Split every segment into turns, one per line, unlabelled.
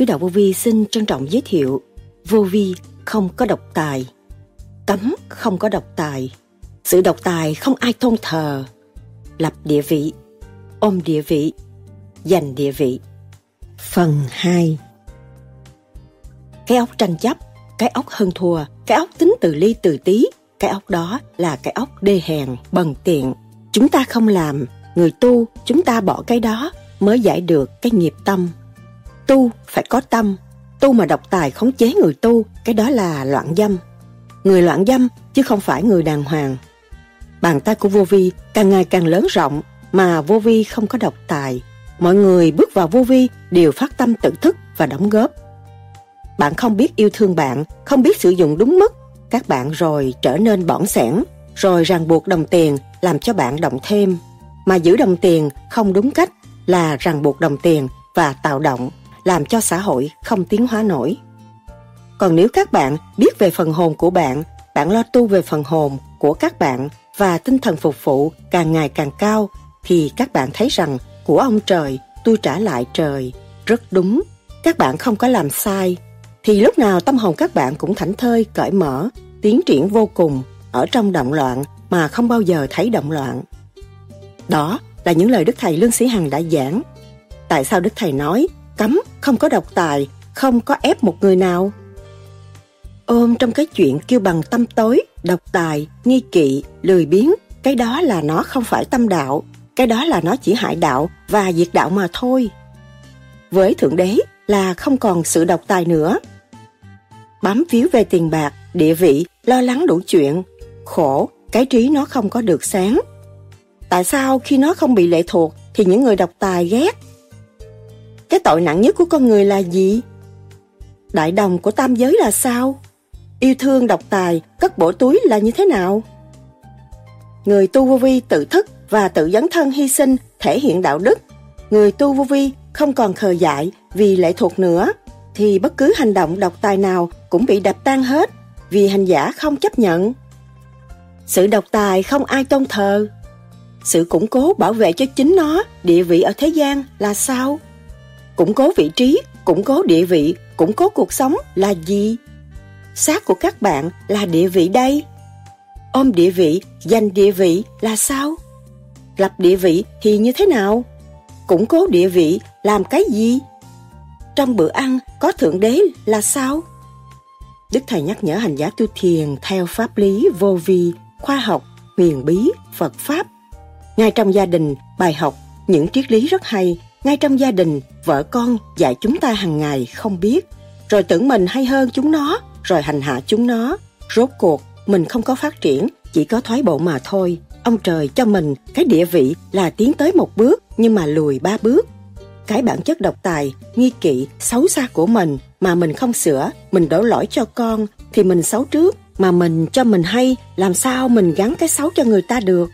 Sứ đạo Vô Vi xin trân trọng giới thiệu Vô Vi không có độc tài Cấm không có độc tài Sự độc tài không ai tôn thờ Lập địa vị Ôm địa vị Giành địa vị. Phần 2 Cái ốc tranh chấp Cái ốc hơn thua Cái ốc tính từ ly từ tí Cái ốc đó là cái ốc đê hèn, bần tiện. Chúng ta không làm Người tu chúng ta bỏ cái đó Mới giải được cái nghiệp tâm. Tu phải có tâm. Tu mà độc tài khống chế người tu, Cái đó là loạn dâm. Người loạn dâm chứ không phải người đàng hoàng. Bàn tay của vô vi càng ngày càng lớn rộng, Mà vô vi không có độc tài. Mọi người bước vào vô vi đều phát tâm tự thức và đóng góp. Bạn không biết yêu thương bạn, Không biết sử dụng đúng mức, Các bạn rồi trở nên bỏng sẻn, Rồi ràng buộc đồng tiền làm cho bạn động thêm. Mà giữ đồng tiền không đúng cách là ràng buộc đồng tiền và tạo động làm cho xã hội không tiến hóa nổi. Còn nếu các bạn biết về phần hồn của bạn, bạn lo tu về phần hồn của các bạn và tinh thần phục vụ càng ngày càng cao, thì các bạn thấy rằng của ông trời tôi trả lại trời, rất đúng. Các bạn không có làm sai, thì lúc nào tâm hồn các bạn cũng thảnh thơi, cởi mở, tiến triển vô cùng, ở trong động loạn mà không bao giờ thấy động loạn. Đó là những lời Đức Thầy Lương Sĩ Hằng đã giảng. Tại sao Đức Thầy nói cấm, không có độc tài, không có ép một người nào. Ôm trong cái chuyện kêu bằng tâm tối, độc tài, nghi kỵ, lười biếng, cái đó là nó không phải tâm đạo, cái đó là nó chỉ hại đạo và diệt đạo mà thôi. Với Thượng Đế là không còn sự độc tài nữa. Bám víu về tiền bạc, địa vị, lo lắng đủ chuyện, khổ, cái trí nó không có được sáng. Tại sao khi nó không bị lệ thuộc thì những người độc tài ghét cái tội nặng nhất của con người là gì? Đại đồng của tam giới là sao? Yêu thương độc tài, cất bổ túi là như thế nào? Người tu vô vi tự thức và tự dấn thân hy sinh thể hiện đạo đức. Người tu vô vi không còn khờ dại vì lệ thuộc nữa, thì bất cứ hành động độc tài nào cũng bị đập tan hết vì hành giả không chấp nhận. Sự độc tài không ai tôn thờ. Sự củng cố bảo vệ cho chính nó, địa vị ở thế gian là sao? Củng cố vị trí, củng cố địa vị, củng cố cuộc sống là gì? Xác của các bạn là địa vị đây. Ôm địa vị, giành địa vị là sao? Lập địa vị thì như thế nào? Củng cố địa vị làm cái gì? Trong bữa ăn có Thượng Đế là sao? Đức Thầy nhắc nhở hành giả tu thiền theo pháp lý vô vi, khoa học, huyền bí, Phật Pháp. Ngay trong gia đình, bài học, những triết lý rất hay ngay trong gia đình, vợ con dạy chúng ta hàng ngày không biết, rồi tưởng mình hay hơn chúng nó, rồi hành hạ chúng nó. Rốt cuộc, mình không có phát triển, chỉ có thoái bộ mà thôi. Ông trời cho mình cái địa vị là tiến tới một bước nhưng mà lùi ba bước. Cái bản chất độc tài, nghi kỵ, xấu xa của mình mà mình không sửa, mình đổ lỗi cho con thì mình xấu trước, mà mình cho mình hay làm sao mình gắn cái xấu cho người ta được.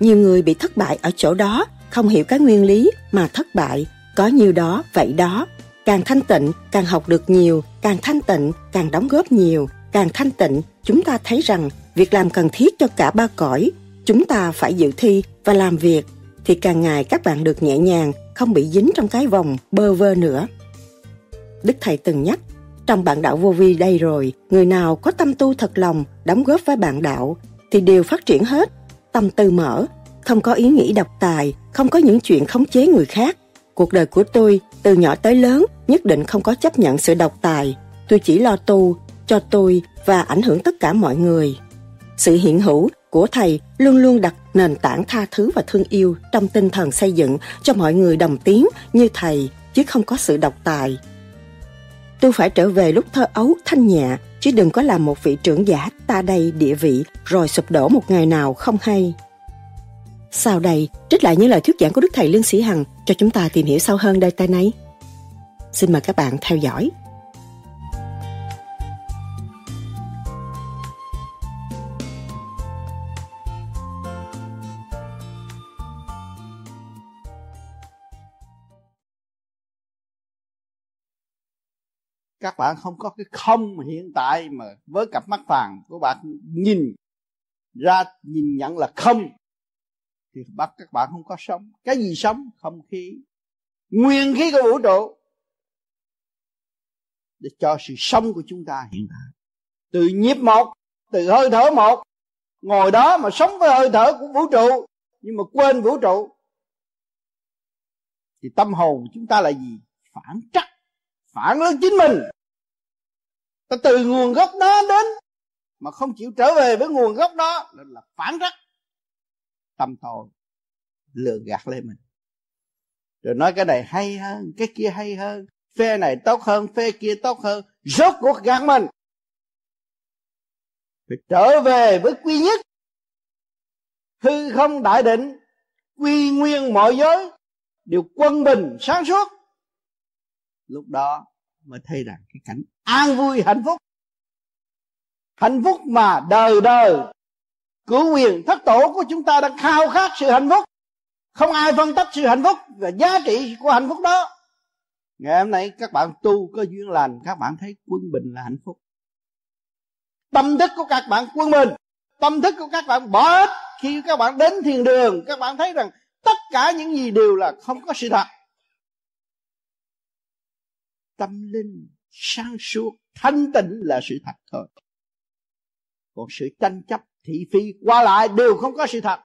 Nhiều người bị thất bại ở chỗ đó không hiểu cái nguyên lý mà thất bại, có nhiều đó vậy đó. Càng thanh tịnh, càng học được nhiều, càng thanh tịnh, càng đóng góp nhiều, càng thanh tịnh, chúng ta thấy rằng việc làm cần thiết cho cả ba cõi, chúng ta phải dự thi và làm việc, thì càng ngày các bạn được nhẹ nhàng, không bị dính trong cái vòng bơ vơ nữa. Đức Thầy từng nhắc, trong bạn đạo vô vi đây rồi, người nào có tâm tu thật lòng, đóng góp với bạn đạo, thì đều phát triển hết, tâm tư mở, không có ý nghĩ độc tài, không có những chuyện khống chế người khác. Cuộc đời của tôi, từ nhỏ tới lớn, nhất định không có chấp nhận sự độc tài. Tôi chỉ lo tu, cho tôi và ảnh hưởng tất cả mọi người. Sự hiện hữu của thầy luôn luôn đặt nền tảng tha thứ và thương yêu trong tinh thần xây dựng cho mọi người đồng tiếng như thầy, chứ không có sự độc tài. Tôi phải trở về lúc thơ ấu thanh nhẹ, chứ đừng có làm một vị trưởng giả ta đây địa vị rồi sụp đổ một ngày nào không hay. Sau đây, trích lại những lời thuyết giảng của Đức Thầy Lương Sĩ Hằng cho chúng ta tìm hiểu sâu hơn đề tài này. Xin mời các bạn theo dõi.
các bạn không có cái không hiện tại mà với cặp mắt vàng của bạn nhìn ra nhìn nhận là không thì bắt các bạn không có sống. Cái gì sống? Không khí. Nguyên khí của vũ trụ.
Để cho sự sống của chúng ta hiện tại. Từ nhịp một, từ hơi thở một, ngồi đó mà sống với hơi thở của vũ trụ, nhưng mà quên vũ trụ, thì tâm hồn chúng ta là gì? Phản trắc, phản lên chính mình. Ta từ nguồn gốc đó đến, mà không chịu trở về với nguồn gốc đó là phản trắc tâm tội lừa gạt lên mình. Rồi nói cái này hay hơn, cái kia hay hơn, phe này tốt hơn, phe kia tốt hơn, rốt cuộc gạt mình. Phải trở về với quy nhất. Hư không đại định, quy nguyên mọi giới, đều quân bình sáng suốt. Lúc đó mới thấy rằng cái cảnh an vui hạnh phúc. Hạnh phúc mà đời đời cửu quyền thất tổ của chúng ta đang khao khát sự hạnh phúc. Không ai phân tích sự hạnh phúc và giá trị của hạnh phúc đó. Ngày hôm nay các bạn tu có duyên lành, các bạn thấy quân bình là hạnh phúc. Tâm thức của các bạn quân bình. Tâm thức của các bạn bỏ hết. Khi các bạn đến thiền đường, các bạn thấy rằng tất cả những gì đều là không có sự thật. Tâm linh sáng suốt, thanh tịnh là sự thật thôi. Còn sự tranh chấp thị phi qua lại đều không có sự thật.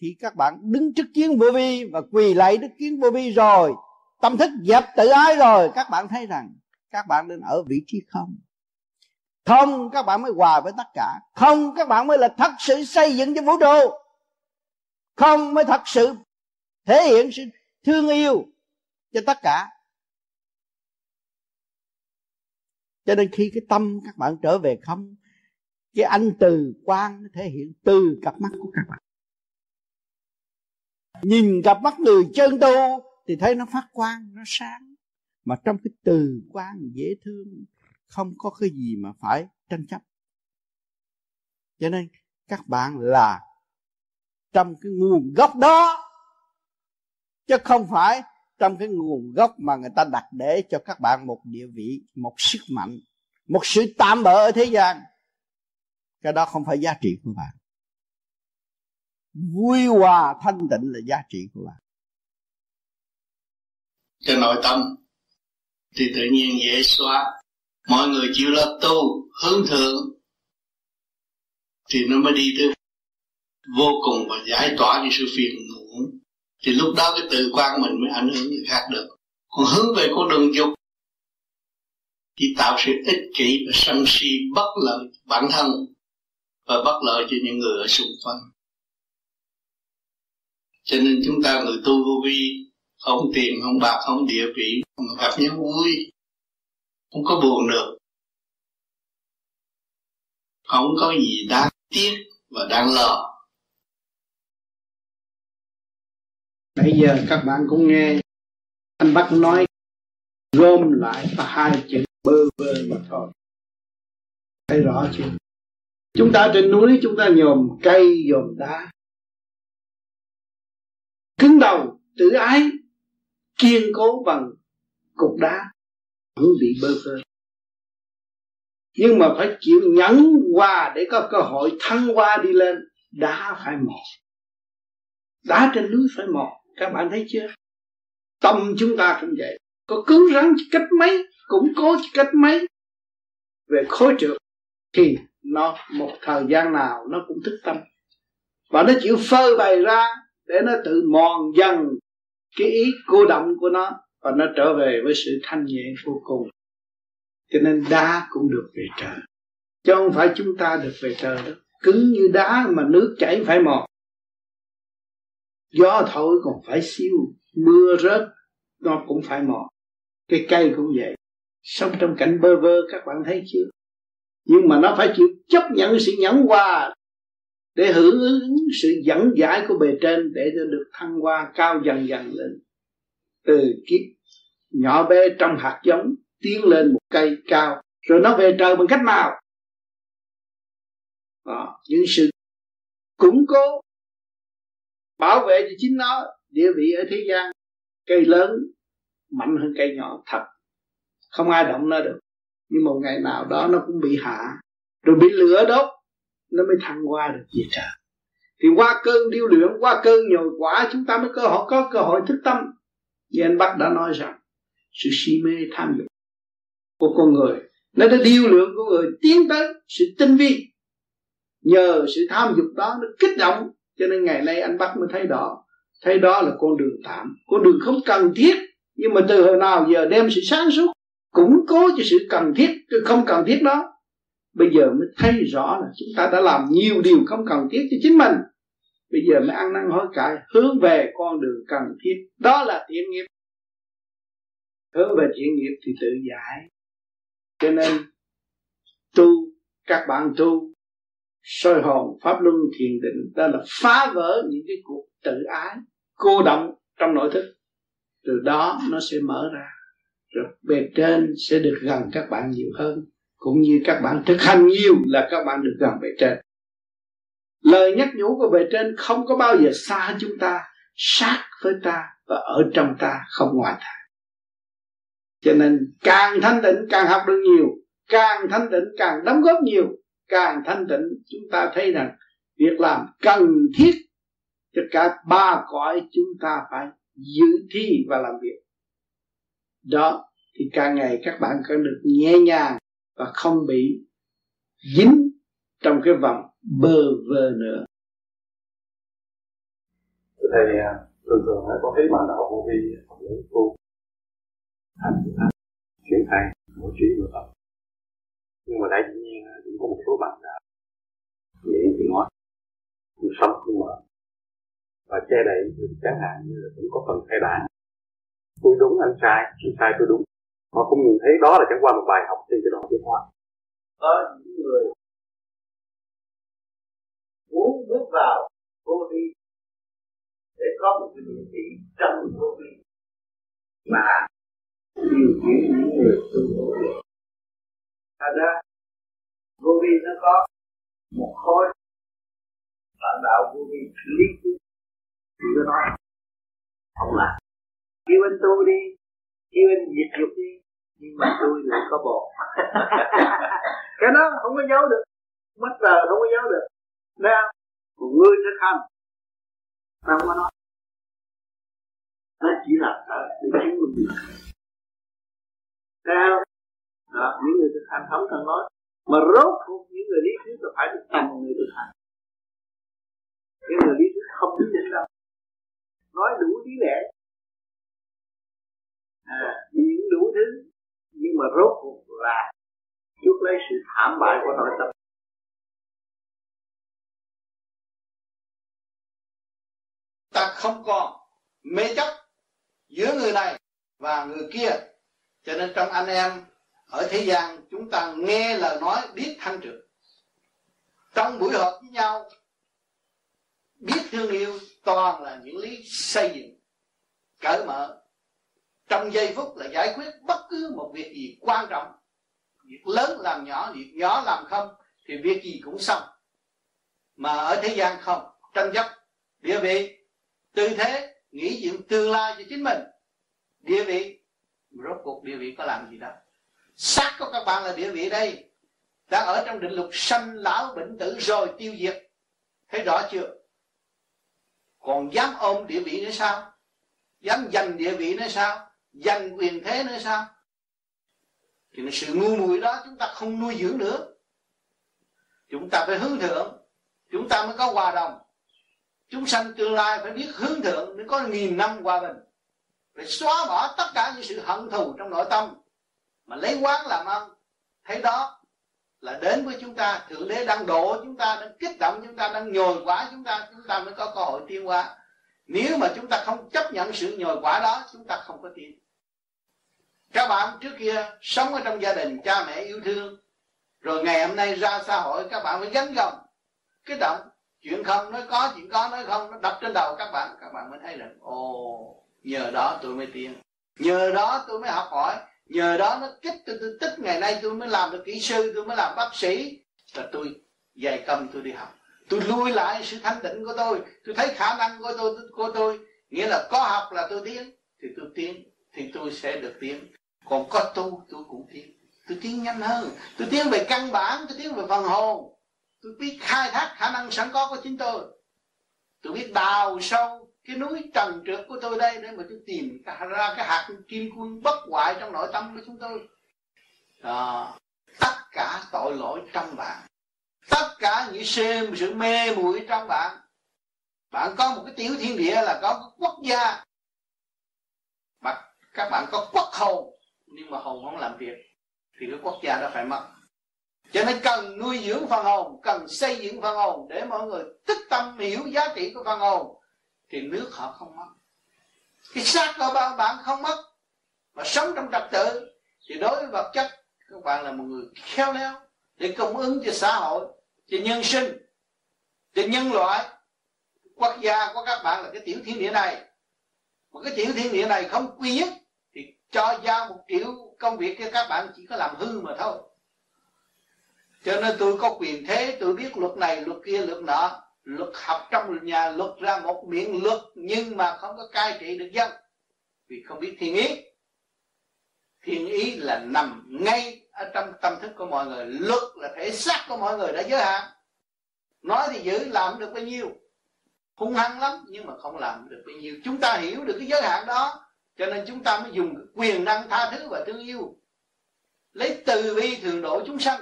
Khi các bạn đứng trước kiến vô vi và quỳ lạy đức kiến vô vi rồi, tâm thức dẹp tự ái rồi, các bạn thấy rằng các bạn nên ở vị trí không. Không, các bạn mới hòa với tất cả. Không, các bạn mới là thật sự xây dựng cho vũ trụ. Không, mới thật sự thể hiện sự thương yêu cho tất cả. Cho nên khi cái tâm các bạn trở về không cái anh từ quan thể hiện từ cặp mắt của các bạn. Nhìn cặp mắt người chân tu thì thấy nó phát quang, nó sáng. Mà trong cái từ quan dễ thương, không có cái gì mà phải tranh chấp. Cho nên các bạn là trong cái nguồn gốc đó, chứ không phải trong cái nguồn gốc mà người ta đặt để cho các bạn một địa vị, một sức mạnh, một sự tạm bỡ ở thế gian cái đó không phải giá trị của bạn. Vui hòa thanh tịnh là giá trị của bạn.
Cho nội tâm thì tự nhiên dễ xóa. Mọi người chịu lo tu, hướng thượng thì nó mới đi tới vô cùng và giải tỏa đi sự phiền muộn. Thì lúc đó cái tự quan mình mới ảnh hưởng người khác được. Còn hướng về con đường dục thì tạo sự ích kỷ và sân si bất lợi bản thân và bất lợi cho những người ở xung quanh. Cho nên chúng ta người tu vô vi, không tiền, không bạc, không địa vị mà gặp nhau vui, không có buồn được. Không có gì đáng tiếc và đáng lo.
Bây giờ các bạn cũng nghe anh Bắc nói, gom lại và hai chữ bơ vơ mà thôi. Thấy rõ chưa? Chúng ta trên núi, chúng ta nhòm cây, nhòm đá. Cứng đầu, tự ái, kiên cố bằng cục đá, không bị bơ vơ. Nhưng mà phải chịu nhẫn qua để có cơ hội thăng qua đi lên, đá phải mòn. Đá trên núi phải mòn, các bạn thấy chưa? Tâm chúng ta cũng vậy. Có cứng rắn cách mấy, cũng cố cách mấy. Về khối trượt thì nó, một thời gian nào nó cũng thức tâm. Và nó chịu phơi bày ra để nó tự mòn dần cái ý cô động của nó và nó trở về với sự thanh nhẹ vô cùng. Cho nên đá cũng được về trời. Chứ không phải chúng ta được về trời đó cứng như đá mà nước chảy phải mòn. Gió thổi còn phải siêu, mưa rớt, nó cũng phải mòn. Cái cây cũng vậy. Sống trong cảnh bơ vơ, các bạn thấy chưa? Nhưng mà nó phải chịu chấp nhận sự nhẫn hòa để hưởng ứng sự dẫn giải của bề trên để cho được thăng hoa cao dần dần lên. Từ kiếp nhỏ bé trong hạt giống tiến lên một cây cao rồi nó về trời bằng cách nào? Đó, những sự củng cố bảo vệ cho chính nó địa vị ở thế gian cây lớn mạnh hơn cây nhỏ thật. Không ai động nó được nhưng một ngày nào đó nó cũng bị hạ. Rồi bị lửa đốt, nó mới thăng qua được về trời. Thì qua cơn điêu luyện, qua cơn nhồi quả, chúng ta mới cơ hội, có cơ hội thức tâm. Như anh Bắc đã nói rằng, sự si mê tham dục
của con người, nó đã điêu luyện của người tiến tới sự tinh vi. Nhờ sự tham dục đó nó kích động, cho nên ngày nay anh bắc mới thấy đó. Thấy đó là con đường tạm, con đường không cần thiết, nhưng mà từ hồi nào giờ đem sự sáng suốt củng cố cho sự cần thiết không cần thiết đó. Bây giờ mới thấy rõ là chúng ta đã làm nhiều điều không cần thiết cho chính mình. Bây giờ mới ăn năn hối cải, hướng về con đường cần thiết. Đó là thiện nghiệp. Hướng về thiện nghiệp thì tự giải. Cho nên, tu, các bạn tu, soi hồn, pháp luân, thiền định, đó là phá vỡ những cái cuộc tự ái, cô động trong nội thức. Từ đó nó sẽ mở ra rồi, bề trên sẽ được gần các bạn nhiều hơn, cũng như các bạn thực hành nhiều là các bạn được gần bề trên. Lời nhắc nhủ của bề trên không có bao giờ xa chúng ta, sát với ta và ở trong ta, không ngoài ta. Cho nên càng thanh tịnh, càng học được nhiều, càng thanh tịnh, càng đóng góp nhiều, càng thanh tịnh chúng ta thấy rằng việc làm cần thiết cho cả ba cõi chúng ta phải giữ thi và làm việc đó, thì càng ngày các bạn càng được nhẹ nhàng và không bị dính trong cái vòng bơ vơ nữa.
Thầy à, thường thường có thấy bạn đạo vô vi phần lớn tu thành chuyển thay mỗi trí một tập nhưng mà đại dĩ nhiên à, cũng có một số bạn đã nghĩ thì nói cũng sống không mở. Và che đậy chẳng hạn như là cũng có phần thay đổi tôi đúng anh sai anh sai tôi đúng. Họ không nhìn thấy, đó là chẳng qua một bài học trên cái đoạn tiến hóa
có những người muốn bước vào vô vi để có một cái địa vị trong vô vi. Mà điều khiển những người tu vô vi. Thành ra, vô vi nó có một khối. Bản đạo vô vi lý thuyết. Thì nó nói, không làm kêu anh tu đi kêu anh diệt dục đi nhưng mà tôi lại có bồ. Cái đó không có giấu được mất giờ không có giấu được. Không? Một người thực hành Nó không có nói. Nó chỉ là để chứng minh. Được Thấy Đó, những người thực hành không cần nói. Mà rốt cuộc những người lý thuyết là phải được thành người thực hành. Những người lý thuyết không biết định đâu. Nói đủ lý lẽ à, đủ thứ Nhưng mà rốt cuộc là Chút lấy sự thảm bại của nội tâm. Ta không còn mê chấp giữa người này và người kia. Cho nên trong anh em ở thế gian chúng ta nghe lời nói biết thanh trực trong buổi họp với nhau biết thương yêu toàn là những lý xây dựng cởi mở trong giây phút là giải quyết bất cứ một việc gì quan trọng. Việc lớn làm nhỏ, việc nhỏ làm không, thì việc gì cũng xong. Mà ở thế gian không, tranh chấp, địa vị. Tư thế, nghĩ chuyện tương lai cho chính mình. Địa vị, rốt cuộc địa vị có làm gì đâu. Xác của các bạn là địa vị đây. Đã ở trong định luật sanh lão bệnh tử rồi tiêu diệt. Thấy rõ chưa? Còn dám ôm địa vị nữa sao? Dám giành địa vị nữa sao? Giành quyền thế nữa sao? Thì sự ngu muội đó chúng ta không nuôi dưỡng nữa chúng ta phải hướng thượng, chúng ta mới có hòa đồng. Chúng sanh tương lai phải biết hướng thượng để có nghìn năm hòa bình. Phải xóa bỏ tất cả những sự hận thù trong nội tâm mà lấy quán làm ăn. Thấy đó là đến với chúng ta, thượng đế đang độ chúng ta, đang kích động chúng ta, đang nhồi quá chúng ta chúng ta mới có cơ hội tiến hóa nếu mà chúng ta không chấp nhận sự nhồi quả đó chúng ta không có tiền các bạn trước kia sống ở trong gia đình cha mẹ yêu thương rồi ngày hôm nay ra xã hội các bạn mới gánh gồng. Cái động chuyện không nói có chuyện có nói không nó đập trên đầu các bạn. Các bạn mới thấy rằng ồ nhờ đó tôi mới tiền nhờ đó tôi mới học hỏi. Nhờ đó nó kích tôi, tôi tích. Ngày nay tôi mới làm được kỹ sư tôi mới làm bác sĩ. Là tôi dày công tôi đi học tôi lui lại sự thanh tịnh của tôi. Tôi thấy khả năng của tôi của tôi. Nghĩa là có học là tôi tiến thì tôi tiến thì tôi sẽ được tiến. Còn có tu tôi cũng tiến. Tôi tiến nhanh hơn. Tôi tiến về căn bản tôi tiến về phần hồn. Tôi biết khai thác khả năng sẵn có của chính tôi. Tôi biết đào sâu cái núi trần trượt của tôi đây để mà tôi tìm ra cái hạt kim cương bất hoại trong nội tâm của chúng tôi. À, tất cả tội lỗi trong bạn tất cả những sự, sự mê muội trong bạn bạn có một cái tiểu thiên địa là có quốc gia. Mà các bạn có quốc hồn nhưng mà hồn không làm việc thì cái quốc gia đó phải mất. Cho nên cần nuôi dưỡng phần hồn cần xây dựng phần hồn để mọi người tích tâm hiểu giá trị của phần hồn thì nước họ không mất. Cái xác của bạn bạn không mất mà sống trong trật tự thì đối với vật chất các bạn là một người khéo léo để cung ứng cho xã hội, cho nhân sinh, cho nhân loại. Quốc gia của các bạn là cái tiểu thiên địa này. Mà cái tiểu thiên địa này không quy nhất thì cho giao một triệu công việc cho các bạn chỉ có làm hư mà thôi. Cho nên tôi có quyền thế, tôi biết luật này, luật kia, luật nọ. Luật học trong nhà, luật ra một miệng luật nhưng mà không có cai trị được dân. Vì không biết thiên ý. Thiên ý là nằm ngay ở trong tâm thức của mọi người, luật là thể xác của mọi người đã giới hạn. Nói thì giữ, làm được bao nhiêu? Hung hăng lắm, nhưng mà không làm được bao nhiêu. Chúng ta hiểu được cái giới hạn đó, cho nên chúng ta mới dùng quyền năng tha thứ và thương yêu. Lấy từ bi thường độ chúng sanh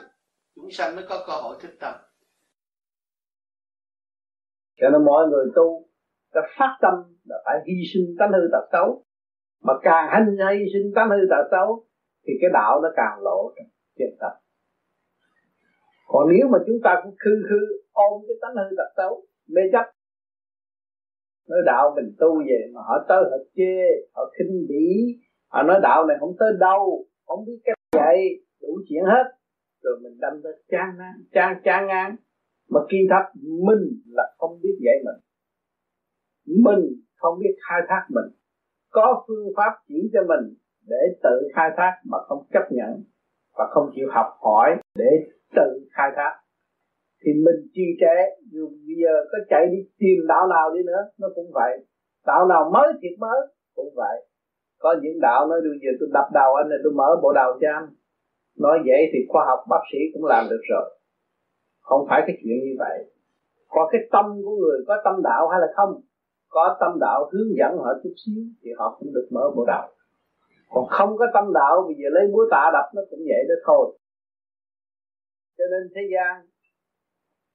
chúng sanh mới có cơ hội thức tâm.
Cho nên mọi người tu, ta phát tâm là phải hy sinh tánh hư tật xấu. Mà càng hành hy sinh tánh hư tật xấu thì cái đạo nó càng lộ trên tập. còn nếu mà chúng ta cũng khư khư ôm cái tánh hư tật xấu, mê chấp, nói đạo mình tu về mà họ tới họ chê, họ khinh bỉ, họ nói đạo này không tới đâu, không biết cách dạy đủ chuyện hết. Rồi mình đâm ra chán ngang chán chán ngang. Mà kỳ thật mình là không biết dạy mình. Mình không biết khai thác mình. Có phương pháp chỉ cho mình để tự khai thác mà không chấp nhận và không chịu học hỏi để tự khai thác. Thì mình trì trệ dù bây giờ có chạy đi tìm đạo nào đi nữa, nó cũng vậy. Đạo nào mới thiệt mới, cũng vậy. Có những đạo nói, bây giờ tôi đập đầu anh này tôi mở bộ đầu cho anh. Nói vậy thì khoa học bác sĩ cũng làm được rồi. Không phải cái chuyện như vậy. Có cái tâm của người có tâm đạo hay là không? Có tâm đạo hướng dẫn họ chút xíu thì họ cũng được mở bộ đầu còn không có tâm đạo bây giờ lấy búa tạ đập nó cũng vậy đó thôi. Cho nên thế gian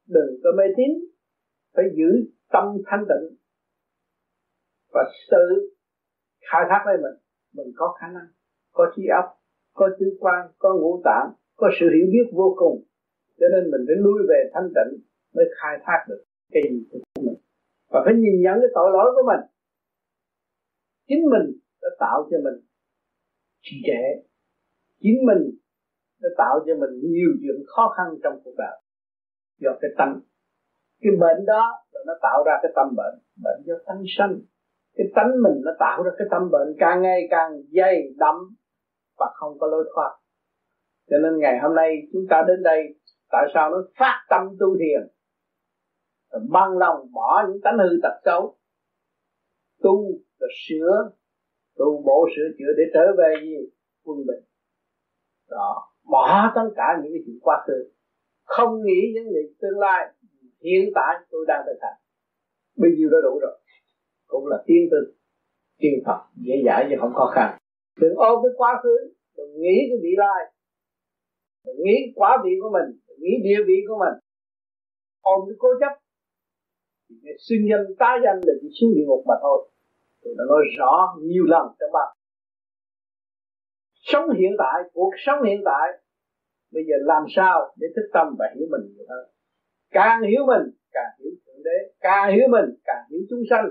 đừng có mê tín, phải giữ tâm thanh tịnh và sự khai thác lấy mình. Mình có khả năng, có trí óc, có tứ quan, có ngũ tạng, có sự hiểu biết vô cùng. Cho nên mình phải lui về thanh tịnh mới khai thác được cái gì của mình. Và phải nhìn nhận cái tội lỗi của mình. Chính mình đã tạo cho mình trì trệ chính mình nó tạo cho mình nhiều chuyện khó khăn trong cuộc đời. Do cái tâm. Cái bệnh đó là nó tạo ra cái tâm bệnh. Bệnh do tánh sanh. Cái tánh mình nó tạo ra cái tâm bệnh càng ngày càng dày đậm và không có lối thoát. Cho nên ngày hôm nay chúng ta đến đây, tại sao nó phát tâm tu thiền? Băng lòng bỏ những tánh hư tật xấu. Tu và sửa tu bổ sửa chữa để trở về gì quân bình. Đó, bỏ tất cả những cái chuyện quá khứ. Không nghĩ những việc tương lai hiện tại tôi đang thực hành. Bây giờ đã đủ rồi. Cũng là tiên tư, tiên phật, dễ dãi chứ không khó khăn. Đừng ôm cái quá khứ, đừng nghĩ cái vị lai. Đừng nghĩ quá vị của mình, đừng nghĩ địa vị của mình. Ôm cái cố chấp. Thì sinh nhân danh tá danh là chỉ xuống địa ngục mà thôi tôi đã nói rõ nhiều lần trong bạn. Sống hiện tại, cuộc sống hiện tại, bây giờ làm sao để thức tâm và hiểu mình nhiều hơn? Càng hiểu mình, càng hiểu thượng đế. Càng hiểu mình, càng hiểu chúng sanh.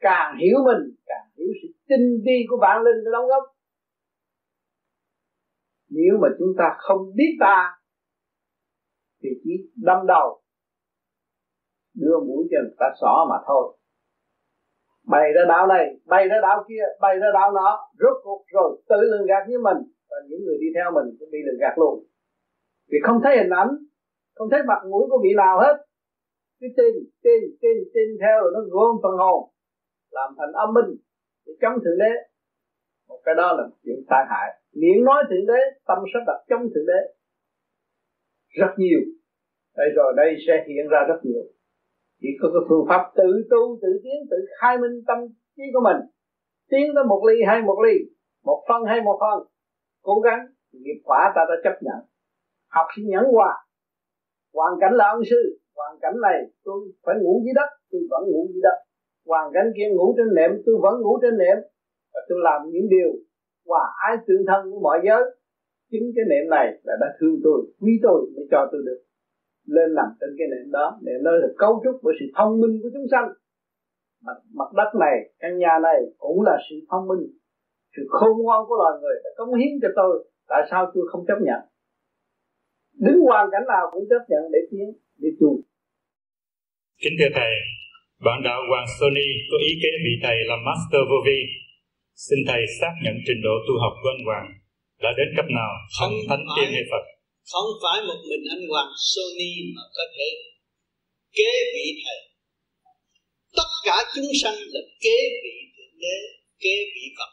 Càng hiểu mình, càng hiểu sự tinh vi của bản linh đó đóng góp. Nếu mà chúng ta không biết ta, thì chỉ đâm đầu, đưa mũi cho người ta xỏ mà thôi bày ra đạo này bày ra đạo kia bày ra đạo nọ. Rốt cuộc rồi, tự lường gạt với mình. Và những người đi theo mình cũng bị lường gạt luôn. Vì không thấy hình ảnh, không thấy mặt mũi của vị nào hết. Cứ tin tin tin tin theo rồi nó gom phần hồn, làm thành âm minh để chống thượng đế. Một cái đó là chuyện tai hại. Miệng nói thượng đế, tâm sẽ đặt chống thượng đế. Rất nhiều. Đây rồi, đây sẽ hiện ra rất nhiều chỉ có cái phương pháp tự tu, tự tiến, tự khai minh tâm trí của mình. Tiến tới một ly hay một ly, một phân hay một phân. Cố gắng nghiệp quả ta đã chấp nhận. Học sinh nhẫn hòa. Hoàn cảnh là ân sư, hoàn cảnh này tôi phải ngủ dưới đất, tôi vẫn ngủ dưới đất. Hoàn cảnh kia ngủ trên nệm, tôi vẫn ngủ trên nệm. Và tôi làm những điều hòa ái tương thân với mọi giới. Chính cái nệm này là đã thương tôi, quý tôi mới cho tôi được lên nằm trên cái nệm đó để nơi là cấu trúc của sự thông minh của chúng sanh mặt, mặt đất này căn nhà này cũng là sự thông minh sự khôn ngoan của loài người đã cống hiến cho tôi tại sao tôi không chấp nhận đứng hoàn cảnh nào cũng chấp nhận để tiến để tu
kính thưa thầy bạn đạo Hoàng Sony có ý kiến vị thầy là Master Vô Vi. Xin thầy xác nhận trình độ tu học của anh Hoàng đã đến cấp nào, không thánh tiên hay Phật.
Không phải một mình anh Hoàng Sony mà có thể kế vị thầy. Tất cả chúng sanh là kế vị thượng đế, kế vị Phật.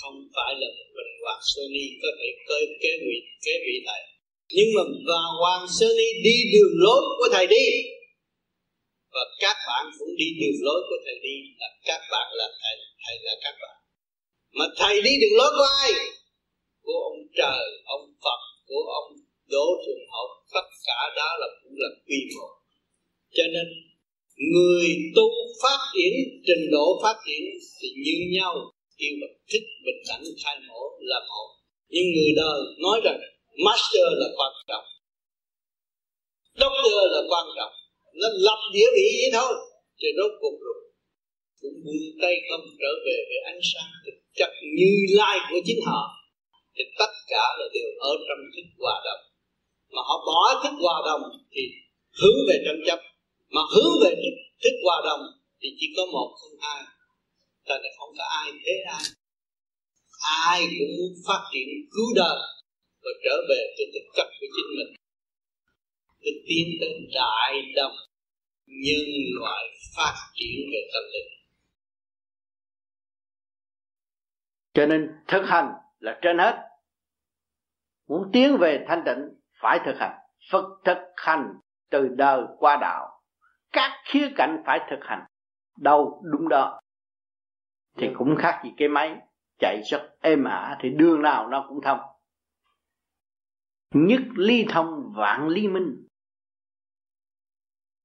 Không phải là một mình Hoàng Sony có thể kế, kế vị kế vị thầy. Nhưng mà và Hoàng Sony đi đường lối của thầy đi và các bạn cũng đi đường lối của thầy đi là các bạn là thầy thầy là các bạn mà thầy đi đường lối của ai của ông trời ông phật của ông đỗ thường hậu, tất cả đó là cũng là quy một. Cho nên, người tu phát triển, trình độ phát triển thì như nhau. Yêu mà thích bình đẳng khai mổ là một. Nhưng người đời nói rằng, master là quan trọng, doctor là quan trọng. Nó lập địa vị vậy thôi, thì rốt cuộc rồi. Cũng buông tay không trở về về ánh sáng thực chất như lai của chính họ thì tất cả là đều ở trong thức hòa đồng. Mà họ bỏ thức hòa đồng thì hướng về tranh chấp. Mà hướng về thức, thức hòa đồng thì chỉ có một không hai ta là không có ai thế ai? Ai cũng muốn phát triển cứu đời và trở về cái thực chất của chính mình. Để tiến tới đại đồng nhân loại phát triển về tâm linh.
Cho nên thực hành là trên hết. Muốn tiến về thanh tịnh phải thực hành phật thực hành từ đời qua đạo. Các khía cạnh phải thực hành đâu đúng đó. Thì cũng khác gì cái máy chạy rất êm ả thì đường nào nó cũng thông. Nhất ly thông vạn ly minh.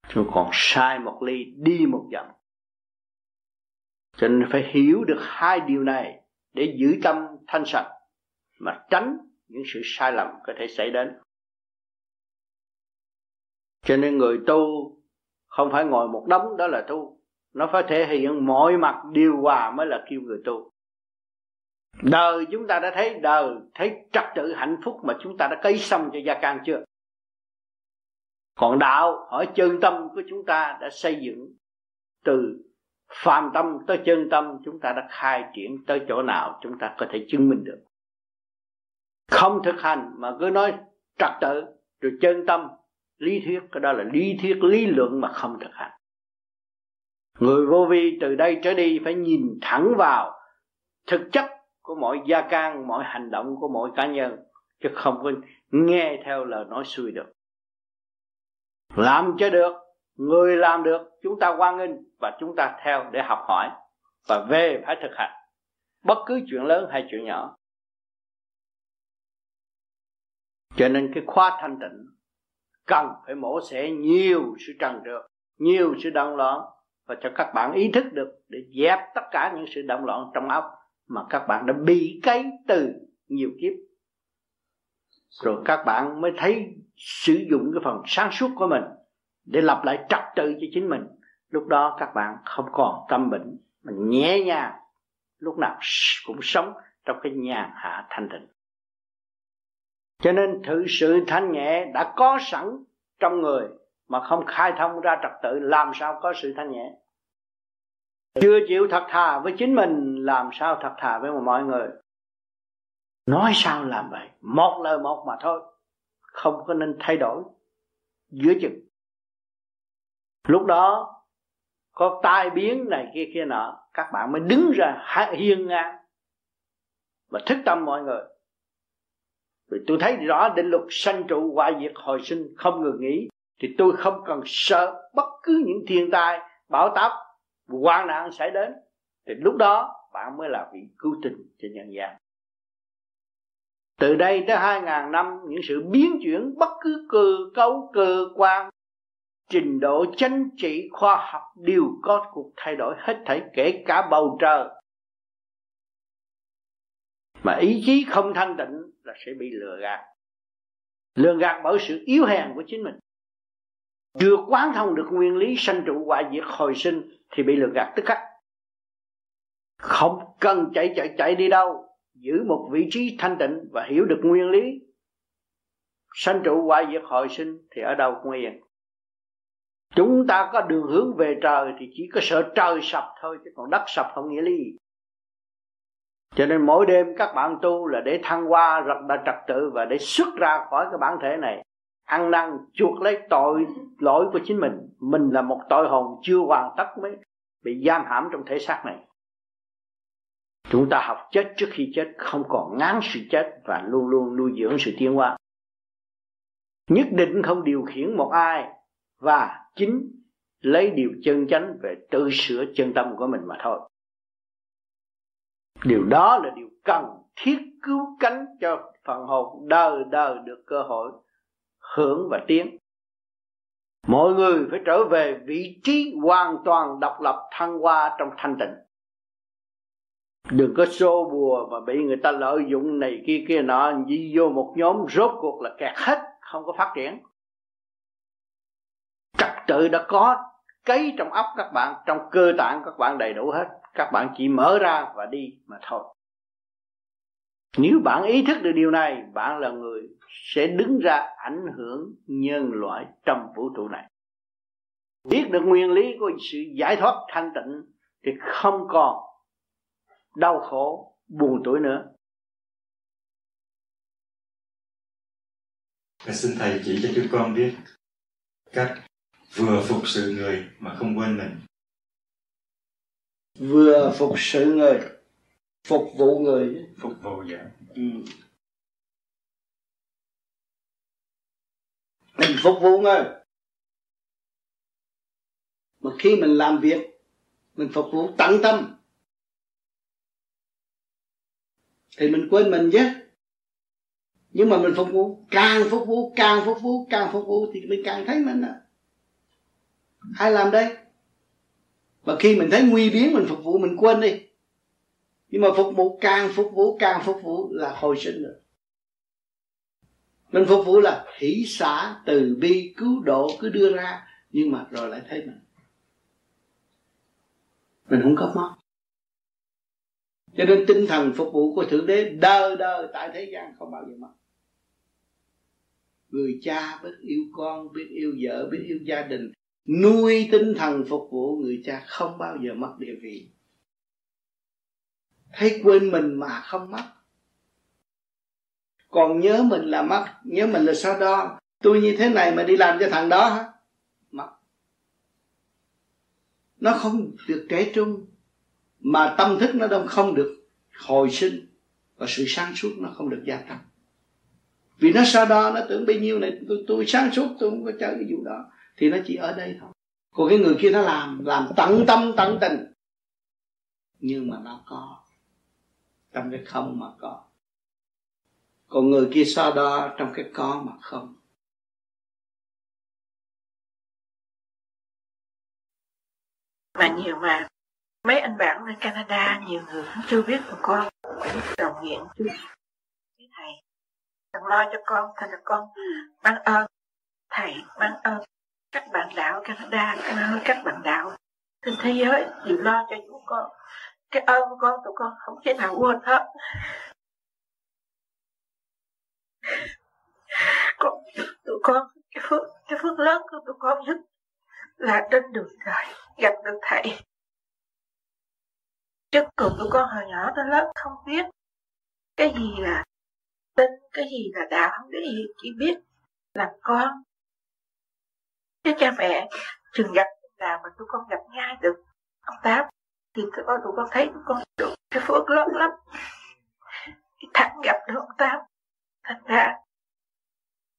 Rồi còn sai một ly đi một dặm cho nên phải hiểu được hai điều này để giữ tâm thanh sạch mà tránh những sự sai lầm có thể xảy đến. Cho nên người tu không phải ngồi một đống đó là tu. Nó phải thể hiện mọi mặt điều hòa mới là kêu người tu. Đời chúng ta đã thấy, đời thấy trật tự hạnh phúc mà chúng ta đã cấy xong cho gia can chưa? Còn đạo ở chân tâm của chúng ta đã xây dựng từ phàm tâm tới chân tâm, chúng ta đã khai triển tới chỗ nào, chúng ta có thể chứng minh được. Không thực hành mà cứ nói trật tự, rồi chân tâm, lý thuyết, cái đó là lý thuyết, lý luận mà không thực hành. Người vô vi từ đây trở đi phải nhìn thẳng vào thực chất của mọi gia can, mọi hành động của mọi cá nhân, chứ không có nghe theo lời nói xuôi được. Làm cho được người làm được, chúng ta quan nghênh và chúng ta theo để học hỏi và về phải thực hành. Bất cứ chuyện lớn hay chuyện nhỏ. Cho nên cái khóa thanh tịnh cần phải mổ xẻ nhiều sự trần trượt, nhiều sự động loạn và cho các bạn ý thức được để dẹp tất cả những sự động loạn trong óc mà các bạn đã bị cấy từ nhiều kiếp. Rồi các bạn mới thấy sử dụng cái phần sáng suốt của mình để lập lại trật tự cho chính mình. Lúc đó các bạn không còn tâm bệnh, mà nhẹ nhàng, lúc nào cũng sống trong cái nhàn hạ thanh tịnh. Cho nên thực sự thanh nhẹ đã có sẵn trong người, mà không khai thông ra trật tự, làm sao có sự thanh nhẹ? Chưa chịu thật thà với chính mình, làm sao thật thà với mọi người? Nói sao làm vậy? Một lời một mà thôi, không có nên thay đổi. Giữa chừng lúc đó, có tai biến này kia kia nọ, các bạn mới đứng ra hiên ngang và thức tâm mọi người. Vì tôi thấy rõ định luật sanh trụ hoại diệt hồi sinh không ngừng nghỉ, thì tôi không cần sợ bất cứ những thiên tai, bão táp, hoạn nạn xảy đến. Thì lúc đó, bạn mới là vị cứu tinh cho nhân gian. Từ đây tới hai ngàn năm, những sự biến chuyển bất cứ cơ cấu, cơ quan trình độ chánh trị, khoa học đều có cuộc thay đổi hết thảy, kể cả bầu trời. Mà ý chí không thanh tịnh là sẽ bị lừa gạt. Lừa gạt bởi sự yếu hèn của chính mình. Chưa quán thông được nguyên lý sanh trụ hoại diệt hồi sinh thì bị lừa gạt tức khắc. Không cần chạy chạy chạy đi đâu. Giữ một vị trí thanh tịnh và hiểu được nguyên lý. Sanh trụ hoại diệt hồi sinh thì ở đâu cũng yên chúng ta có đường hướng về trời thì chỉ có sợ trời sập thôi, chứ còn đất sập không nghĩa lý. Cho nên mỗi đêm các bạn tu là để thăng hoa rất là trật tự và để xuất ra khỏi cái bản thể này. Ăn năn, chuộc lấy tội, lỗi của chính mình. Mình là một tội hồn chưa hoàn tất mới bị giam hãm trong thể xác này. Chúng ta học chết trước khi chết, không còn ngán sự chết và luôn luôn nuôi dưỡng sự tiến hóa. Nhất định không điều khiển một ai và chính lấy điều chân chánh về tự sửa chân tâm của mình mà thôi. Điều đó là điều cần thiết cứu cánh cho phần hồn đời đời được cơ hội hưởng và tiến. Mọi người phải trở về vị trí hoàn toàn độc lập thăng hoa trong thanh tịnh. Đừng có xô bùa mà bị người ta lợi dụng này kia kia nọ đi vô một nhóm rốt cuộc là kẹt hết, không có phát triển tự đã có cấy trong óc các bạn, trong cơ tạng các bạn đầy đủ hết, các bạn chỉ mở ra và đi mà thôi. Nếu bạn ý thức được điều này, bạn là người sẽ đứng ra ảnh hưởng nhân loại trong vũ trụ này. Biết được nguyên lý của sự giải thoát thanh tịnh thì không còn đau khổ, buồn tuổi nữa.
Xin thầy chỉ cho chúng con biết cách vừa phục sự người mà không quên mình.
Vừa phục sự người phục vụ người.
Phục vụ dạ. Ừ.
mình phục vụ người. Mà khi mình làm việc mình phục vụ tận tâm. Thì mình quên mình chứ. Nhưng mà mình phục vụ càng phục vụ càng phục vụ càng phục vụ thì mình càng thấy mình à ai làm đây? Và khi mình thấy nguy biến mình phục vụ, mình quên đi. Nhưng mà phục vụ càng phục vụ, càng phục vụ là hồi sinh được mình phục vụ là hỷ xã từ bi, cứu độ, cứ đưa ra, nhưng mà rồi lại thấy mình. Mình không có mất. Cho nên tinh thần phục vụ của thượng đế đời đời tại thế gian không bao giờ mất. Người cha biết yêu con, biết yêu vợ, biết yêu gia đình nuôi tinh thần phục vụ người cha không bao giờ mất địa vị. Thấy quên mình mà không mất. Còn nhớ mình là mất nhớ mình là sao đó. Tôi như thế này mà đi làm cho thằng đó hả? Mất. Nó không được kể trung mà tâm thức nó đâu không được hồi sinh và sự sáng suốt nó không được gia tăng. Vì nó sao đó nó tưởng bấy nhiêu này tôi, tôi sáng suốt tôi không có chơi cái vụ đó thì nó chỉ ở đây thôi. Còn cái người kia nó làm làm tận tâm, tận tình. Nhưng mà nó có. Trong cái không mà có. Còn người kia so đo trong cái có mà không.
Mà nhiều mà. Mấy anh bạn ở Canada, nhiều người cũng chưa biết tụi con. Đồng nghiện chưa thầy đừng lo cho con thầy là con. Ban ơn. Thầy, ban ơn các bạn đạo Canada các bạn đạo. Trên thế giới đều lo cho chúng con, cái ơn của con, tụi con không thể nào quên hết. Con, tụi con, cái phước cái phước lớn của tụi con nhất là trên đường đời gặp được thầy. Trước cùng tụi con hồi nhỏ tới lớn không biết cái gì là tin, cái gì là đạo, không biết gì, chỉ biết làm con cái cha mẹ thường gặp nào mà tụi con gặp ngay được. Ông tám, thì tụi con tụi con thấy tụi con được cái phước lớn lắm. Thẳng gặp được ông tám, thành ra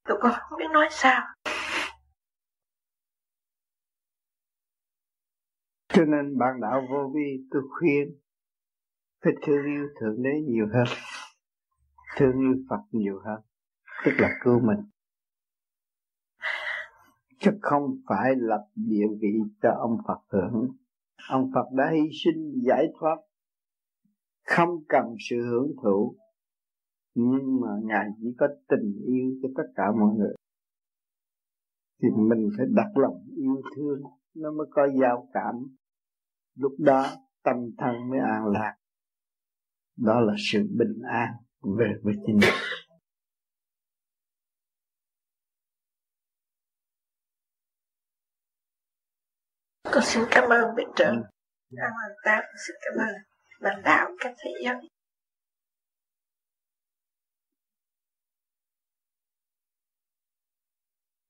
tụi con không biết nói sao.
Cho nên bạn đạo vô vi tôi khuyên phải thương yêu thượng đế nhiều hơn, thương yêu Phật nhiều hơn, tức là cứu mình chứ không phải lập địa vị cho ông Phật hưởng ông Phật đã hy sinh giải thoát, không cần sự hưởng thụ. Nhưng mà ngài chỉ có tình yêu cho tất cả mọi người. Thì mình phải đặt lòng yêu thương, nó mới có giao cảm. Lúc đó tâm thân mới an lạc. Đó là sự bình an về với chính mình.
Con xin cảm ơn vị trưởng ừ. cảm ơn ta xin cảm ơn lãnh đạo các thầy giáo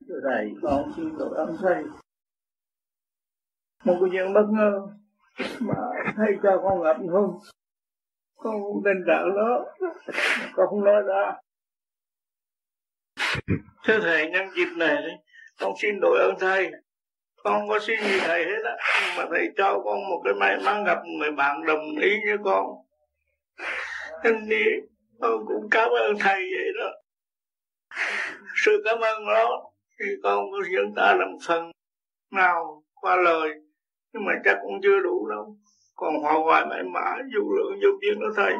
Thưa Thầy, con xin tội ơn Thầy. Một cái chuyện bất ngờ mà Thầy cho con gặp không? Con không tin trợ đó, con không nói ra. Thưa Thầy, nhân dịp này con xin đội ơn Thầy. Con không có xin nghĩ Thầy hết á, mà Thầy cho con một cái may mắn gặp người bạn đồng ý với con. Nên đi, con cũng cảm ơn Thầy vậy đó. Sự cảm ơn đó thì con có diễn tả làm phần nào qua lời. Nhưng mà chắc cũng chưa đủ đâu. Còn hòa hoài mãi mã dù lượng dù biến đó thầy.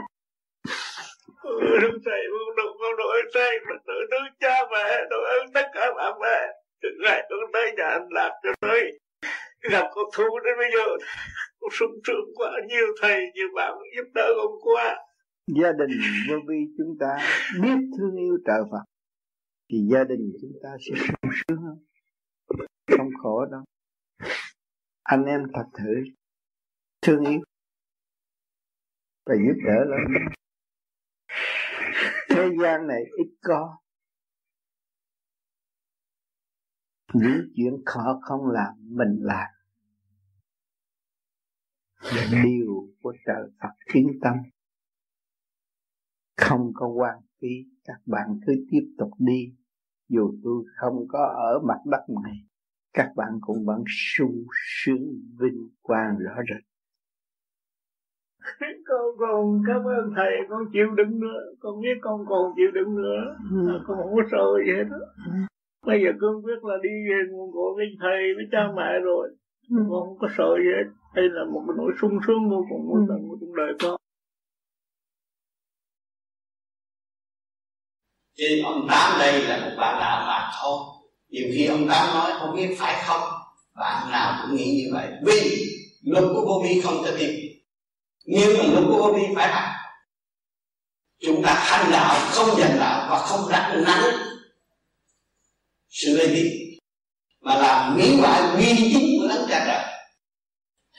Ừ, thầy con độ con đội thầy mà tự thứ cha mẹ đội ơn tất cả bạn bè ngày hôm tới nhà anh lạc cho tới. Gặp con thú đến bây giờ, con sung sướng quá, nhiều thầy, nhiều bạn giúp đỡ con quá.
Gia đình vô vi chúng ta biết thương yêu trợ Phật, thì gia đình chúng ta sẽ sung sướng hơn. Không khổ đâu. Anh em thật thử thương yêu và giúp đỡ lẫn thế gian này ít có. Những chuyện khó không làm mình làm là điều của trời Phật kiến tâm. Không có quan phí các bạn cứ tiếp tục đi. Dù tôi không có ở mặt đất này các bạn cũng vẫn sung sướng vinh quang rõ rệt.
Con còn cảm ơn thầy con chịu đựng nữa. Con biết con còn chịu đựng nữa. Ừ. con không có sợ gì hết đó bây giờ cương quyết là đi về nguồn cội với thầy với cha mẹ rồi. Ừ. con không có sợ gì hết. Đây là một cái nỗi sung sướng vô cùng mỗi lần của trong đời con.
Cho nên ông tám đây là một bạn đạo mà thôi nhiều khi ông tám nói không biết phải không. Bạn nào cũng nghĩ như vậy. Vì luật của vô vi không thể tìm nhưng mà luật của vô vi phải học chúng ta hành đạo không giành đạo và không đặt nắng sự mê tín mà làm miếng hoại nguyên chính của đấng cha trời.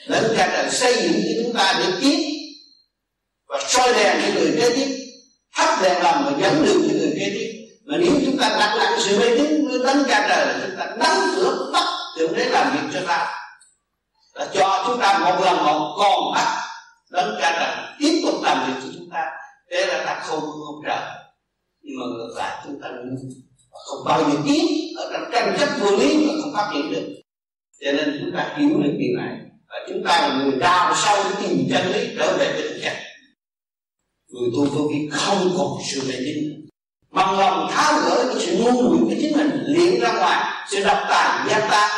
Đấng cha trời xây dựng cho chúng ta để tiếp và soi đèn cho người kế tiếp, thắp đèn lòng và dẫn đường cho người kế tiếp. Mà nếu chúng ta đặt nặng sự mê tín với đấng cha trời là chúng ta đóng cửa bắt thượng đế làm việc cho ta. Là cho chúng ta một lần một còn bắt đấng cha trời tiếp tục làm việc cho chúng ta. Thế là ta không không trời. Nhưng mà ngược lại, chúng ta không bao giờ tiến ở trong tranh chấp vô lý mà không phát triển được. Cho nên chúng ta hiểu được điều này. Và chúng ta là người đào sâu tìm chân lý trở về với thực chất người tu vô vi không còn sự mê tín bằng lòng tháo gỡ cái sự ngu muội của chính mình, liền ra ngoài sự độc tài gia tăng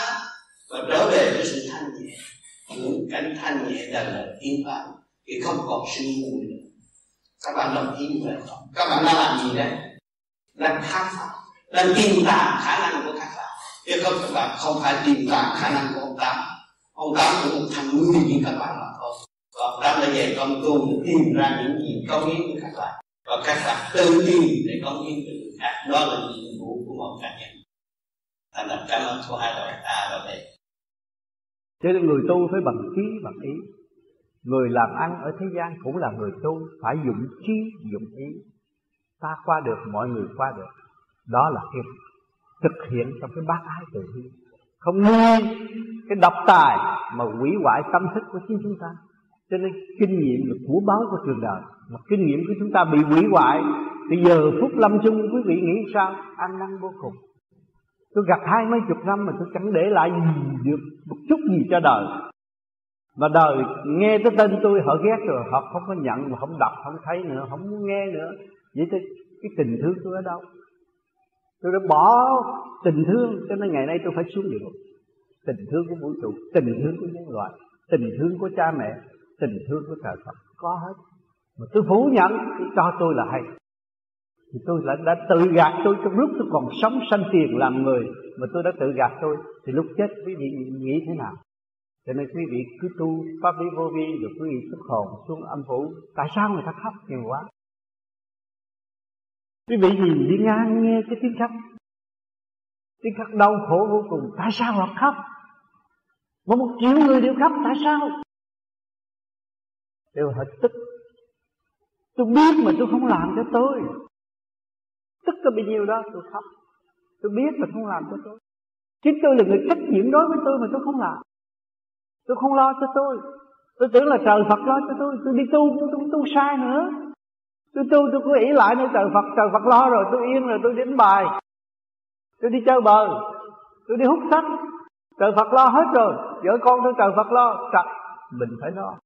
và trở về với sự thanh nhẹ. Những cảnh thanh nhẹ là lời tiến pháp thì không còn sự ngu muội nữa. Các bạn đồng ý như vậy không? Các bạn đang làm gì đấy đang khám phá đang tìm tàng khả năng của các bạn chứ không các bạn không phải tìm tàng khả năng của ông tám. Ông tám cũng một thằng người như các bạn mà thôi. Và tám đã về công tu để tìm ra những gì công hiến của các bạn và các bạn tự tìm để công hiến cho người khác. Đó là nhiệm vụ của một cá nhân. Thành lập cảm ơn của hai đội a và b.
Cho nên người tu phải bằng trí, bằng ý. Người làm ăn ở thế gian cũng là người tu, Phải dụng trí, dụng ý. Ta qua được, mọi người qua được. Đó là cái thực hiện trong cái bác ái từ bi. Không nghe cái độc tài Mà hủy hoại tâm thức của chính chúng ta. Cho nên kinh nghiệm là của báo của trường đời. Mà kinh nghiệm của chúng ta bị hủy hoại bây giờ phút lâm chung quý vị nghĩ sao? An năng vô cùng. Tôi gặp hai mấy chục năm mà tôi chẳng để lại gì được một chút gì cho đời. Mà đời nghe tới tên tôi, họ ghét rồi, họ không có nhận, mà không đọc, không thấy nữa, không muốn nghe nữa. Vậy thì cái tình thương tôi ở đâu? Tôi đã bỏ tình thương cho nên ngày nay tôi phải xuống địa ngục. Tình thương của vũ trụ tình thương của nhân loại tình thương của cha mẹ tình thương của trời Phật có hết. Mà tôi phủ nhận thì cho tôi là hay. Thì tôi đã, đã tự gạt tôi trong lúc tôi còn sống sanh tiền làm người mà tôi đã tự gạt tôi thì lúc chết quý vị nghĩ thế nào? Cho nên quý vị cứ tu pháp lý vô vi rồi quý vị xuất hồn xuống âm phủ. Tại sao người ta khóc nhiều quá? Quý vị gì đi ngang nghe cái tiếng khóc. Tiếng khóc đau khổ vô cùng. Tại sao họ khóc? Mà một triệu người đều khóc tại sao? Đều hết tức. Tôi biết mà tôi không làm cho tôi. Tức có bao nhiêu đó tôi khóc. Tôi biết mà không làm cho tôi. Chính tôi là người trách nhiệm đối với tôi mà tôi không làm. Tôi không lo cho tôi. Tôi tưởng là trời Phật lo cho tôi. Tôi đi tu tôi tu, tu sai nữa tôi tu tôi cứ ý lại nơi trời Phật trời Phật lo rồi tôi yên rồi tôi đến bài. Tôi đi chơi bờ tôi đi hút sách trời Phật lo hết rồi vợ con tôi trời Phật lo Trời, mình phải lo.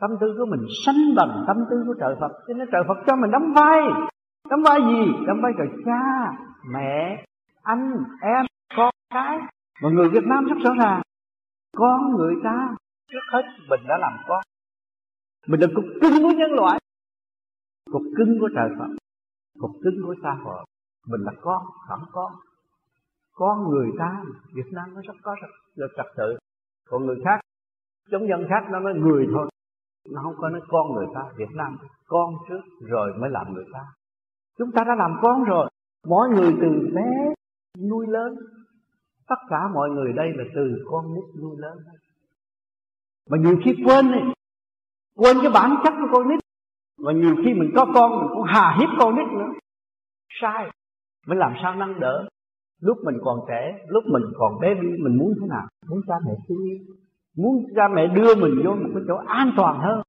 Tâm tư của mình sánh bằng tâm tư của trời Phật cho nên trời Phật cho mình đóng vai. Đóng vai gì? Đóng vai trời cha mẹ anh em con cái. Mà người Việt Nam rất rõ ràng con người ta trước hết mình đã làm con. Mình là cục cưng của nhân loại cục cứng của trời Phật, cục cứng của xã hội. Mình là con, không con con người ta, Việt Nam nó rất có rất là trật tự còn người khác chống dân khác, nó nói người thôi. Nó không có nói con người ta, Việt Nam, con trước rồi mới làm người ta. Chúng ta đã làm con rồi. Mỗi người từ bé nuôi lớn. Tất cả mọi người đây là từ con nít nuôi lớn. Mà nhiều khi quên này quên cái bản chất của con nít và nhiều khi mình có con, mình cũng hà hiếp con nít nữa. Sai. Mới làm sao nâng đỡ? Lúc mình còn trẻ, lúc mình còn bé, mình muốn thế nào? Muốn cha mẹ thương yêu. Muốn cha mẹ đưa mình vô một cái chỗ an toàn hơn.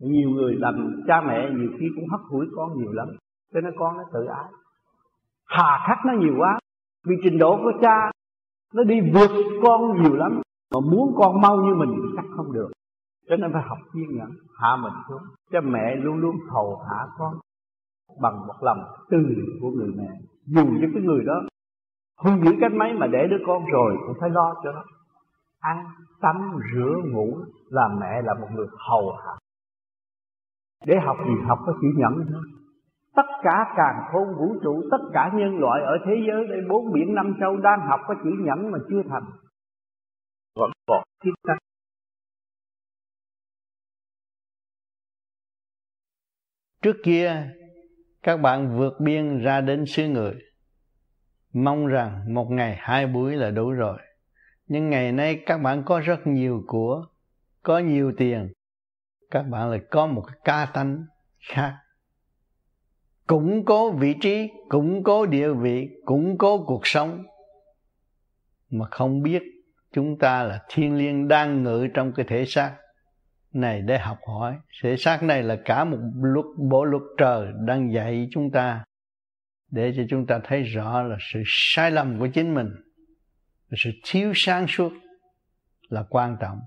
Nhiều người làm cha mẹ nhiều khi cũng hấp hủi con nhiều lắm. Cho nên con nó tự ái. Hà khắc nó nhiều quá. Vì trình độ của cha, nó đi vượt con nhiều lắm. Mà muốn con mau như mình chắc không được cho nên phải học kiên nhẫn, hạ mình xuống. Cho mẹ luôn luôn hầu hạ con bằng một lòng từ của người mẹ. Dù cho cái người đó hung dữ cách mấy mà để đứa con rồi cũng phải lo cho nó. Ăn, tắm, rửa, ngủ là mẹ là một người hầu hạ. Để học gì học có chữ nhẫn thôi. Tất cả càng khôn vũ trụ, tất cả nhân loại ở thế giới đây, bốn biển năm châu đang học có chữ nhẫn mà chưa thành. Vẫn còn thiết tắc
trước kia, các bạn vượt biên ra đến xứ người. Mong rằng một ngày hai buổi là đủ rồi. Nhưng ngày nay các bạn có rất nhiều của, có nhiều tiền. Các bạn lại có một cái ca tánh khác. Củng cố vị trí, củng cố địa vị, củng cố cuộc sống. Mà không biết chúng ta là thiên liêng đang ngự trong cái thể xác này để học hỏi. Thể xác này là cả một luật bộ luật trời đang dạy chúng ta để cho chúng ta thấy rõ là sự sai lầm của chính mình sự thiếu sáng suốt là quan trọng.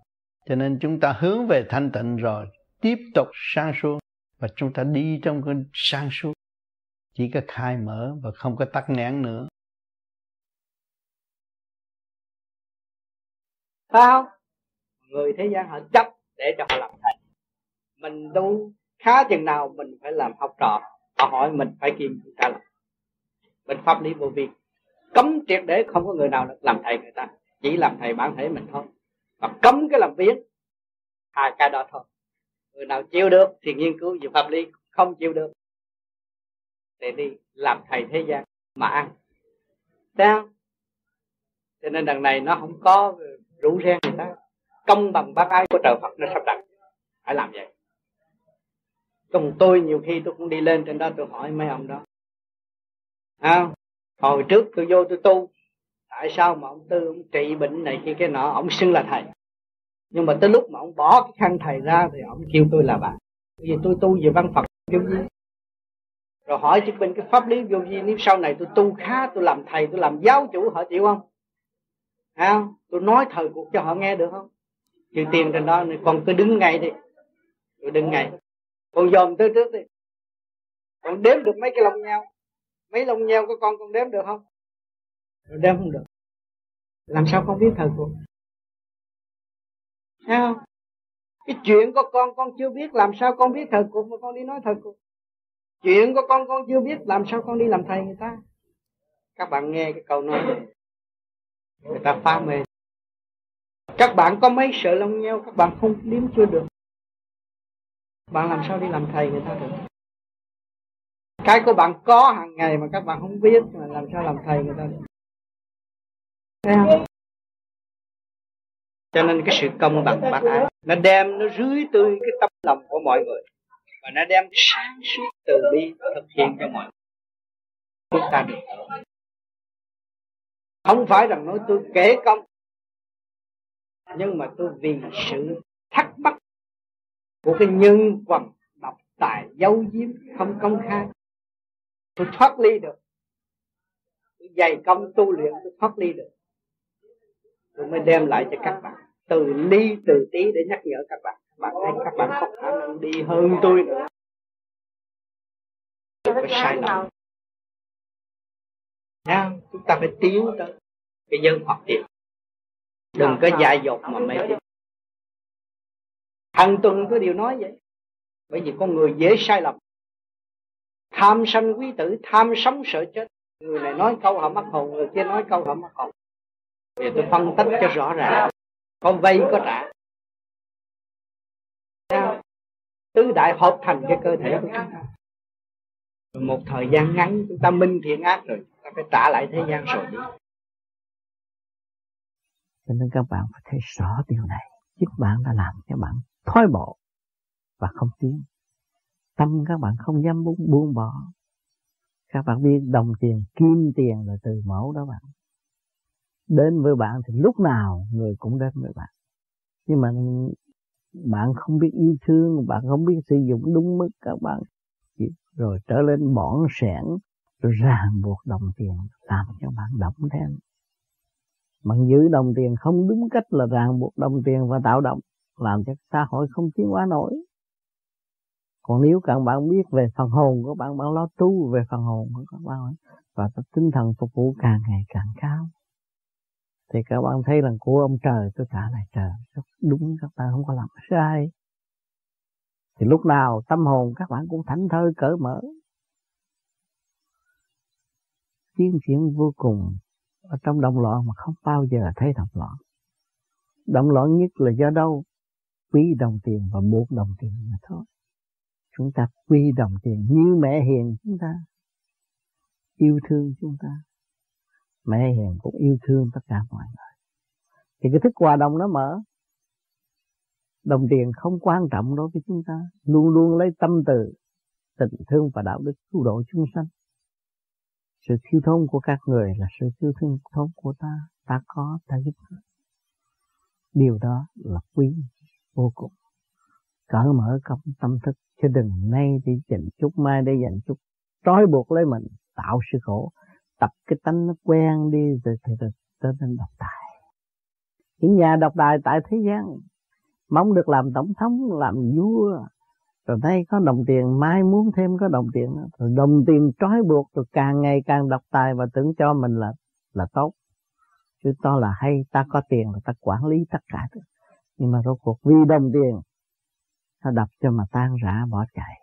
Cho nên chúng ta hướng về thanh tịnh rồi, tiếp tục sáng suốt và chúng ta đi trong cái sáng suốt. Chỉ có khai mở và không có tắc nghẽn nữa.
Sao người thế gian họ chấp để cho họ làm thầy. Mình tu khá chừng nào mình phải làm học trò, họ hỏi mình phải kiên ta làm? mình pháp lý vô vi. Cấm triệt để không có người nào được làm thầy người ta, chỉ làm thầy bản thể mình thôi. Và cấm cái làm biến hai cái đó thôi. Người nào chịu được thì nghiên cứu về pháp lý, không chịu được để đi làm thầy thế gian mà ăn. Sao cho nên đằng này nó không có rủ reng người ta công bằng bác ái của trời Phật nó sắp đặt. Phải làm vậy. Còn tôi nhiều khi tôi cũng đi lên trên đó tôi hỏi mấy ông đó. À, hồi trước tôi vô tôi tu tại sao mà ông tư ông trị bệnh này kia cái nọ ông xưng là thầy? Nhưng mà tới lúc mà ông bỏ cái khăn thầy ra thì ông kêu tôi là bạn. Vì tôi tu về văn phật kêu gì rồi hỏi chứ bên cái pháp lý vô vi nếu sau này tôi tu khá tôi làm thầy tôi làm giáo chủ họ chịu không? À, tôi nói thời cuộc cho họ nghe được không? Trừ tiền trên đó, con cứ đứng ngay đi. Tôi đứng ngay. Con dòm tới trước đi. Con đếm được mấy cái lông nhau. Mấy lông nhau của con con đếm được không? Rồi đếm không được. Làm sao con biết thời cuộc thấy không? Cái chuyện của con con chưa biết làm sao con biết thời cuộc mà con đi nói thời cuộc chuyện của con con chưa biết làm sao con đi làm thầy người ta. Các bạn nghe cái câu nói này. Người ta phá mê các bạn có mấy sợ lông nhau, các bạn không liếm chưa được. Bạn làm sao đi làm thầy người ta được? Cái của bạn có hàng ngày mà các bạn không biết, mà làm sao làm thầy người ta được? Thấy không? Cho nên cái sự công bằng bác ái nó đem, nó rưới tươi cái tấm lòng của mọi người. Và nó đem sáng suốt từ bi thực hiện cho mọi người. Chúng ta được. Không phải rằng nói tôi kể công nhưng mà tôi vì sự thắc mắc của cái nhân quần độc tài giấu giếm không công khai tôi thoát ly được. Tôi dày công tu luyện tôi thoát ly được. Tôi mới đem lại cho các bạn từ ly từ tí để nhắc nhở các bạn. Các bạn thấy các bạn không khả năng đi hơn tôi nữa. Phải sai lầm. Nha, chúng ta phải tiến tới cái nhân học tiền đừng có dại dột mà mê tín. Hàng tuần có điều nói vậy. Bởi vì con người dễ sai lầm. Tham sanh quý tử, tham sống sợ chết. Người này nói câu họ mắc hồn, người kia nói câu họ mắc hồn. Thì tôi phân tích cho rõ ràng. Có vay có trả. Tứ đại hợp thành cái cơ thể của chúng ta. Một thời gian ngắn, chúng ta minh thiện ác rồi. Chúng ta phải trả lại thế gian rồi đi
cho nên các bạn phải thấy rõ điều này. Chính bạn đã làm cho bạn thoái bộ và không tiến. Tâm các bạn không dám buông, buông bỏ. Các bạn biết đồng tiền kim tiền là từ mẫu đó bạn. Đến với bạn thì lúc nào người cũng đến với bạn. Nhưng mà bạn không biết yêu thương bạn không biết sử dụng đúng mức các bạn. Rồi trở lên bỏng sẻn rồi ràng buộc đồng tiền làm cho bạn động thêm bạn giữ đồng tiền không đúng cách là ràng buộc đồng tiền và tạo động, làm cho xã hội không tiến hóa nổi. Còn nếu các bạn biết về phần hồn của bạn bạn lo tu về phần hồn của các bạn và tinh thần phục vụ càng ngày càng cao, thì các bạn thấy rằng của ông trời, tôi trả lại trời đúng, các bạn không có làm sai. Thì lúc nào tâm hồn các bạn cũng thảnh thơi, cởi mở. Tiến triển vô cùng ở trong động loạn mà không bao giờ thấy động loạn. Động loạn nhất là do đâu? Quý đồng tiền và buộc đồng tiền mà thôi. Chúng ta quy đồng tiền như mẹ hiền chúng ta. Yêu thương chúng ta. Mẹ hiền cũng yêu thương tất cả mọi người. Thì cái thức hòa đồng nó mở. Đồng tiền không quan trọng đối với chúng ta. Luôn luôn lấy tâm từ, tình thương và đạo đức cứu độ chúng sanh sự thiếu thốn của các người là sự thiếu thương thốn của ta. Ta có, ta giúp điều đó là quý, vô cùng. Cởi mở công tâm thức, chứ đừng nay đi dành chút, mai để dành chút. Trói buộc lấy mình, tạo sự khổ. Tập cái tánh nó quen đi, rồi thì trở nên độc tài. Những nhà độc tài tại thế gian, mong được làm tổng thống, làm vua rồi nay có đồng tiền, mai muốn thêm có đồng tiền. Rồi đồng tiền trói buộc, rồi càng ngày càng độc tài và tưởng cho mình là là tốt. Chứ to là hay, ta có tiền là ta quản lý tất cả nhưng mà rốt cuộc vì đồng tiền nó đập cho mà tan rã, bỏ chạy.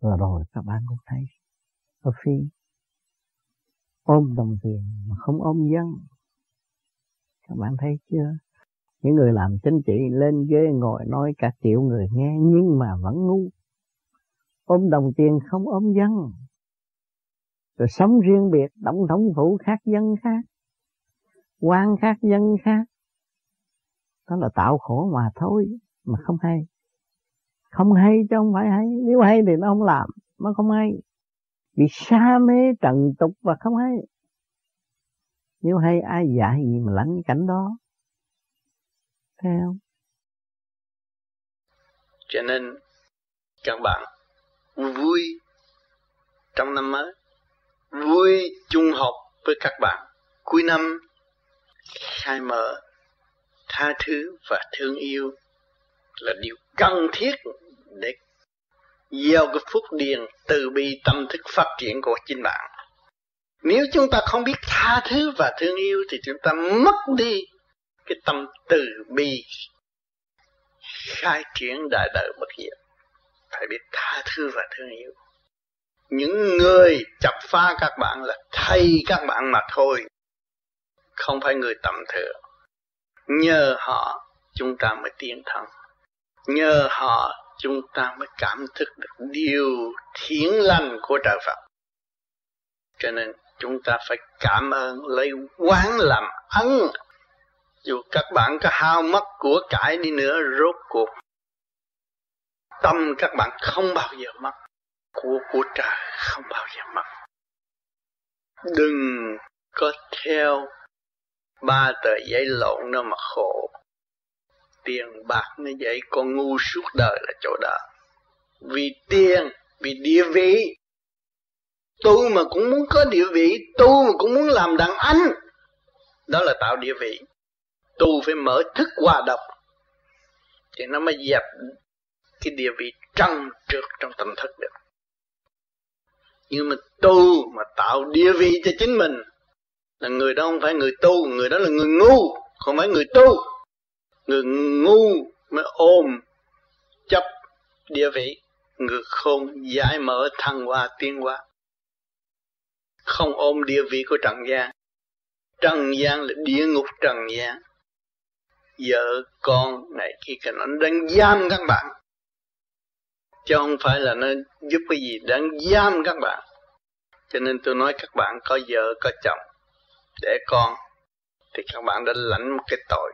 Rồi rồi các bạn cũng thấy, có phi ôm đồng tiền mà không ôm dân. Các bạn thấy chưa? Những người làm chính trị lên ghế ngồi nói cả triệu người nghe, nhưng mà vẫn ngu. Ôm đồng tiền không ôm dân. Rồi sống riêng biệt, tổng thống phủ khác dân khác, quan khác dân khác. Đó là tạo khổ mà thôi, mà không hay. Không hay chứ không phải hay. Nếu hay thì nó không làm nó không hay. Bị sa mê trần tục và không hay. Nếu hay, ai dạy gì mà lãnh cảnh đó? Phải không
cho nên, các bạn, vui trong năm mới, vui chung học với các bạn. Cuối năm, khai mở, tha thứ và thương yêu là điều cần thiết để gieo cái phúc điền từ bi tâm thức phát triển của chính bạn. Nếu chúng ta không biết tha thứ và thương yêu thì chúng ta mất đi cái tâm từ bi khai triển đại đời bất diệt. Phải biết tha thứ và thương yêu. Những người chập phá các bạn là thay các bạn mà thôi. Không phải người tầm thường. Nhờ họ, chúng ta mới tiến thân. Nhờ họ, chúng ta mới cảm thức được điều thiện lành của trời Phật. Cho nên, chúng ta phải cảm ơn, lấy quán làm ân dù các bạn có hao mất của cải đi nữa, rốt cuộc tâm các bạn không bao giờ mất, của của trời không bao giờ mất. Đừng có theo ba tờ giấy lộn nó mà khổ. Tiền bạc như vậy, con ngu suốt đời là chỗ đó. Vì tiền, vì địa vị tu mà cũng muốn có địa vị tu mà cũng muốn làm đàn anh, đó là tạo địa vị tu phải mở thức hòa độc thì nó mới dẹp cái địa vị trăng trượt trong tâm thức được. Nhưng mà tu mà tạo địa vị cho chính mình, là người đó không phải người tu, người đó là người ngu, không phải người tu. Người ngu mới ôm chấp địa vị, người khôn giải mở thăng hoa tiến hóa. Không ôm địa vị của trần gian. Trần gian là địa ngục trần gian vợ con này kia cái nó đang giam các bạn. Chứ không phải là nó giúp cái gì, đang giam các bạn. Cho nên tôi nói các bạn có vợ, có chồng, để con, thì các bạn đã lãnh một cái tội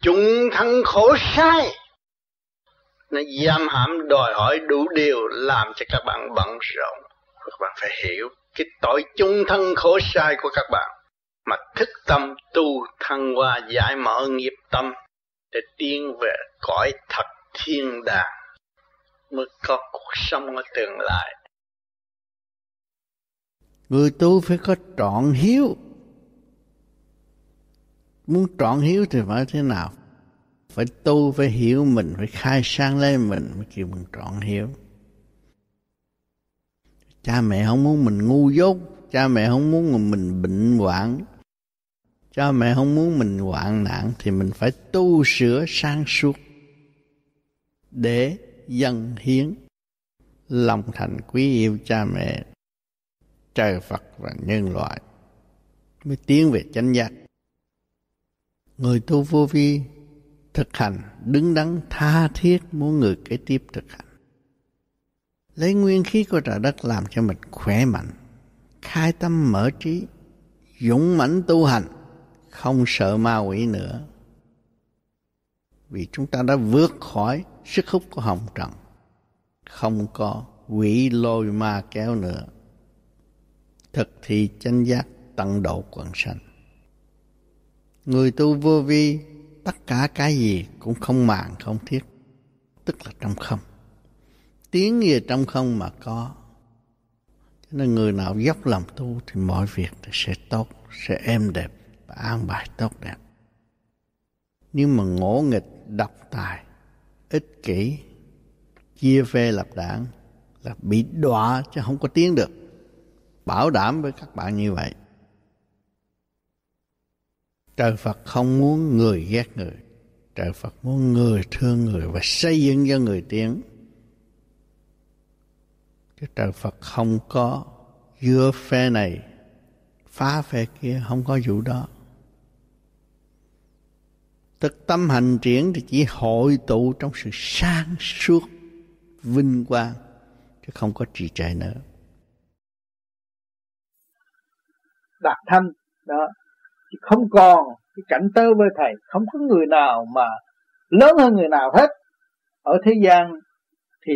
chúng thân khổ sai. Nó giam hãm, đòi hỏi đủ điều, làm cho các bạn bận rộn. Các bạn phải hiểu cái tội chung thân khổ sai của các bạn mà thức tâm tu thăng hoa giải mở nghiệp tâm để tiến về cõi thật thiên đàng, mới có cuộc sống ở tương lai.
Người tu phải có trọn hiếu. Muốn trọn hiếu thì phải thế nào? Phải tu, phải hiểu mình, phải khai sáng lên mình mới kêu mình trọn hiếu. Cha mẹ không muốn mình ngu dốt, cha mẹ không muốn mình bệnh hoạn cha mẹ không muốn mình hoạn nạn thì mình phải tu sửa sang suốt để dâng hiến lòng thành quý yêu cha mẹ. Trời Phật và nhân loại mới tiến về chánh giác. Người tu vô vi thực hành đứng đắn tha thiết muốn người kế tiếp thực hành. Lấy nguyên khí của trời đất làm cho mình khỏe mạnh, khai tâm mở trí, dũng mãnh tu hành không sợ ma quỷ nữa. Vì chúng ta đã vượt khỏi sức hút của hồng trần, không có quỷ lôi ma kéo nữa. Thực thì chân giác tận độ quần sanh. Người tu vô vi, tất cả cái gì cũng không màng, không thiết, tức là trong không. Tiếng về trong không mà có. Cho nên người nào dốc lòng tu thì mọi việc sẽ tốt, sẽ êm đẹp và an bài tốt đẹp. Nhưng mà ngỗ nghịch độc tài, ích kỷ, chia phê lập đảng là bị đọa chứ không có tiến được. Bảo đảm với các bạn như vậy. Trời phật không muốn người ghét người. Trời phật muốn người thương người và xây dựng cho người tiến. Chứ trời phật không có dưa phe này, phá phe kia, không có vụ đó thực tâm hành triển thì chỉ hội tụ trong sự sáng suốt, vinh quang, chứ không có trì trệ nữa.
Đạt thanh, đó. Chứ không còn cái cảnh tơ với thầy, không có người nào mà lớn hơn người nào hết. Ở thế gian thì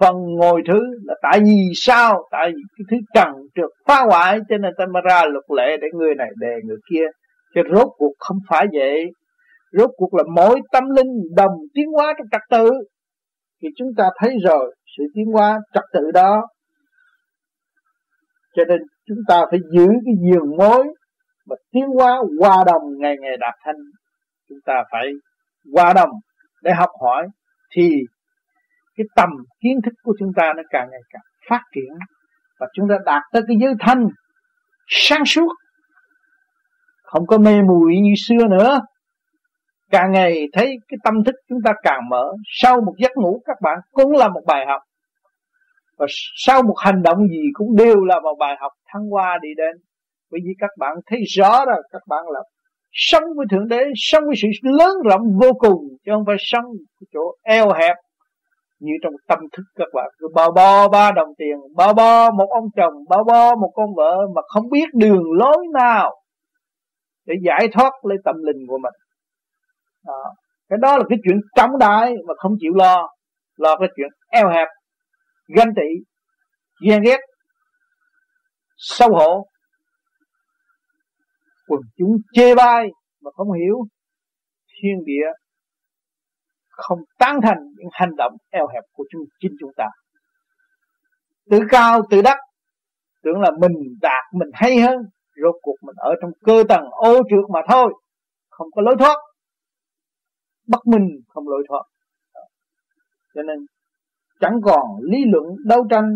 phần ngồi thứ là tại vì sao? Tại vì cái thứ trần trượt phá hoại cho nên ta mới ra luật lệ để người này đề người kia. Chứ rốt cuộc không phải vậy rốt cuộc là mỗi tâm linh đồng tiến hóa trong trật tự. Thì chúng ta thấy rồi, sự tiến hóa trật tự đó. Cho nên chúng ta phải giữ cái giường mối mà tiến hóa hòa đồng ngày ngày đạt thanh. Chúng ta phải hòa đồng để học hỏi thì cái tầm kiến thức của chúng ta nó càng ngày càng phát triển và chúng ta đạt tới cái giới thanh sáng suốt. Không có mê muội như xưa nữa càng ngày thấy cái tâm thức chúng ta càng mở. Sau một giấc ngủ, các bạn cũng là một bài học. Và sau một hành động gì cũng đều là một bài học thăng hoa đi đến. Bởi vì các bạn thấy rõ rồi, các bạn là sống với thượng đế, sống với sự lớn rộng vô cùng, chứ không phải sống cái chỗ eo hẹp như trong tâm thức các bạn. Cứ bao bo ba đồng tiền, bao bo một ông chồng, bao bo một con vợ mà không biết đường lối nào để giải thoát lấy tâm linh của mình đó. cái đó là cái chuyện trọng đại mà không chịu lo. Lo cái chuyện eo hẹp, ganh tị, ghen ghét, xấu hổ. Quần chúng chê bai mà không hiểu thiên địa không tán thành những hành động eo hẹp của chúng, chính chúng ta. Tự cao, tự đắc, tưởng là mình đạt, mình hay hơn, rốt cuộc mình ở trong cơ tầng ô trượt mà thôi, không có lối thoát bất minh, không lối thoát cho nên, chẳng còn lý luận đấu tranh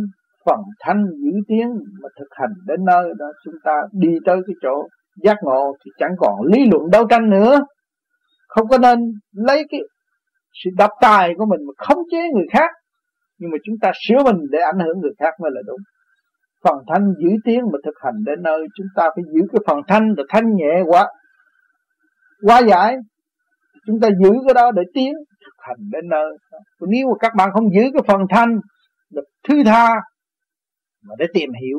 phần thanh giữ tiếng mà thực hành đến nơi đó chúng ta đi tới cái chỗ giác ngộ thì chẳng còn lý luận đấu tranh nữa. Không có nên lấy cái sự độc tài của mình mà khống chế người khác, nhưng mà chúng ta sửa mình để ảnh hưởng người khác mới là đúng. Phần thanh giữ tiếng mà thực hành đến nơi chúng ta phải giữ cái phần thanh là thanh nhẹ quá quá giải chúng ta giữ cái đó để tiến thực hành đến nơi. Nếu mà các bạn không giữ cái phần thanh được thứ tha mà để tìm hiểu.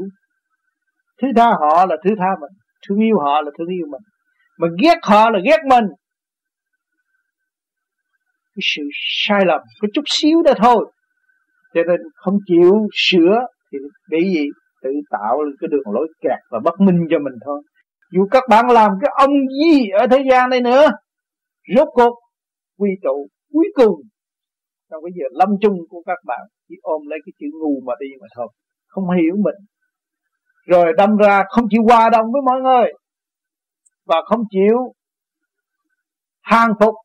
Thứ tha họ là thứ tha mình, thương yêu họ là thương yêu mình. Mà ghét họ là ghét mình. Cái sự sai lầm, có chút xíu đó thôi. Cho nên không chịu sửa thì bị gì? Tự tạo cái đường lối kẹt và bất minh cho mình thôi. Dù các bạn làm cái ông gì ở thế gian này nữa rốt cuộc, quy tụ cuối cùng trong cái giờ lâm chung của các bạn, chỉ ôm lấy cái chữ ngu mà đi mà thôi, không hiểu mình. Rồi đâm ra không chịu hòa đồng với mọi người, và không chịu hàng phục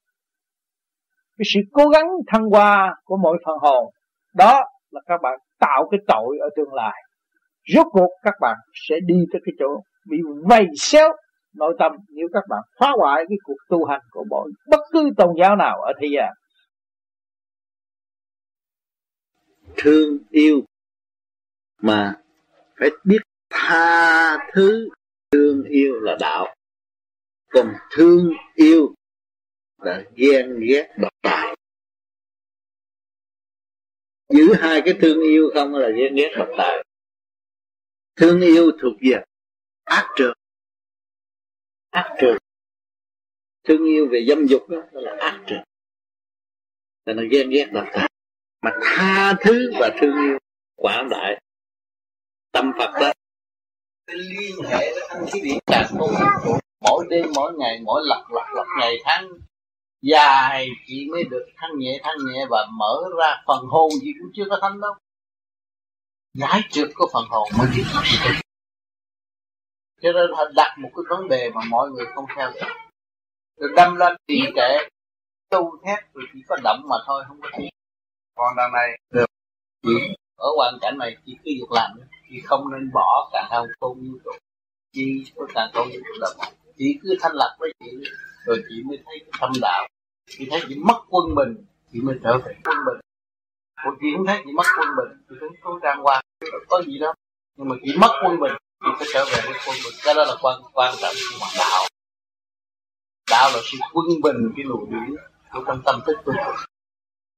cái sự cố gắng thăng hoa của mỗi phần hồn. Đó là các bạn tạo cái tội ở tương lai. Rốt cuộc các bạn sẽ đi tới cái chỗ bị vầy xéo nội tâm, nếu các bạn phá hoại cái cuộc tu hành của mỗi bất cứ tôn giáo nào ở thế gian.
Thương yêu mà phải biết tha thứ. Thương yêu là đạo. Còn thương yêu là ghen ghét độc tài. Giữ hai cái thương yêu không là ghen ghét độc tài. Thương yêu thuộc về ác trường ác trường thương yêu về dâm dục đó, đó là ác trường là nó ghen ghét độc tài mà tha thứ và thương yêu quảng đại. Tâm phật đó cái liên hệ với thanh khí điển càng không mỗi đêm mỗi ngày mỗi lặp lặp lặp ngày tháng dài chỉ mới được thanh nhẹ thanh nhẹ và mở ra phần hồn gì cũng chưa có thanh đâu. Giải trượt của phần hồn mới biết cho nên họ đặt một cái vấn đề mà mọi người không theo được rồi đâm lên trì trệ tu thét rồi chỉ có động mà thôi không có tiếng. Còn đằng này được. Chỉ ở hoàn cảnh này chỉ cứ việc làm chỉ không nên bỏ cả hai không như trụ. Chỉ có càng không trụ là một chỉ cứ thanh lập với chị rồi chị mới thấy cái thâm đạo. Chị thấy chị mất quân bình chị mới trở về quân bình. Một chị không thấy chị mất quân bình. Chị thấy cố trang qua có gì đâu. Nhưng mà chị mất quân bình cái phải trở về với quân bình cái đó là quan quan trọng của đạo. Đạo là sự quân bình, cái luồng điển của trong tâm thức tôi.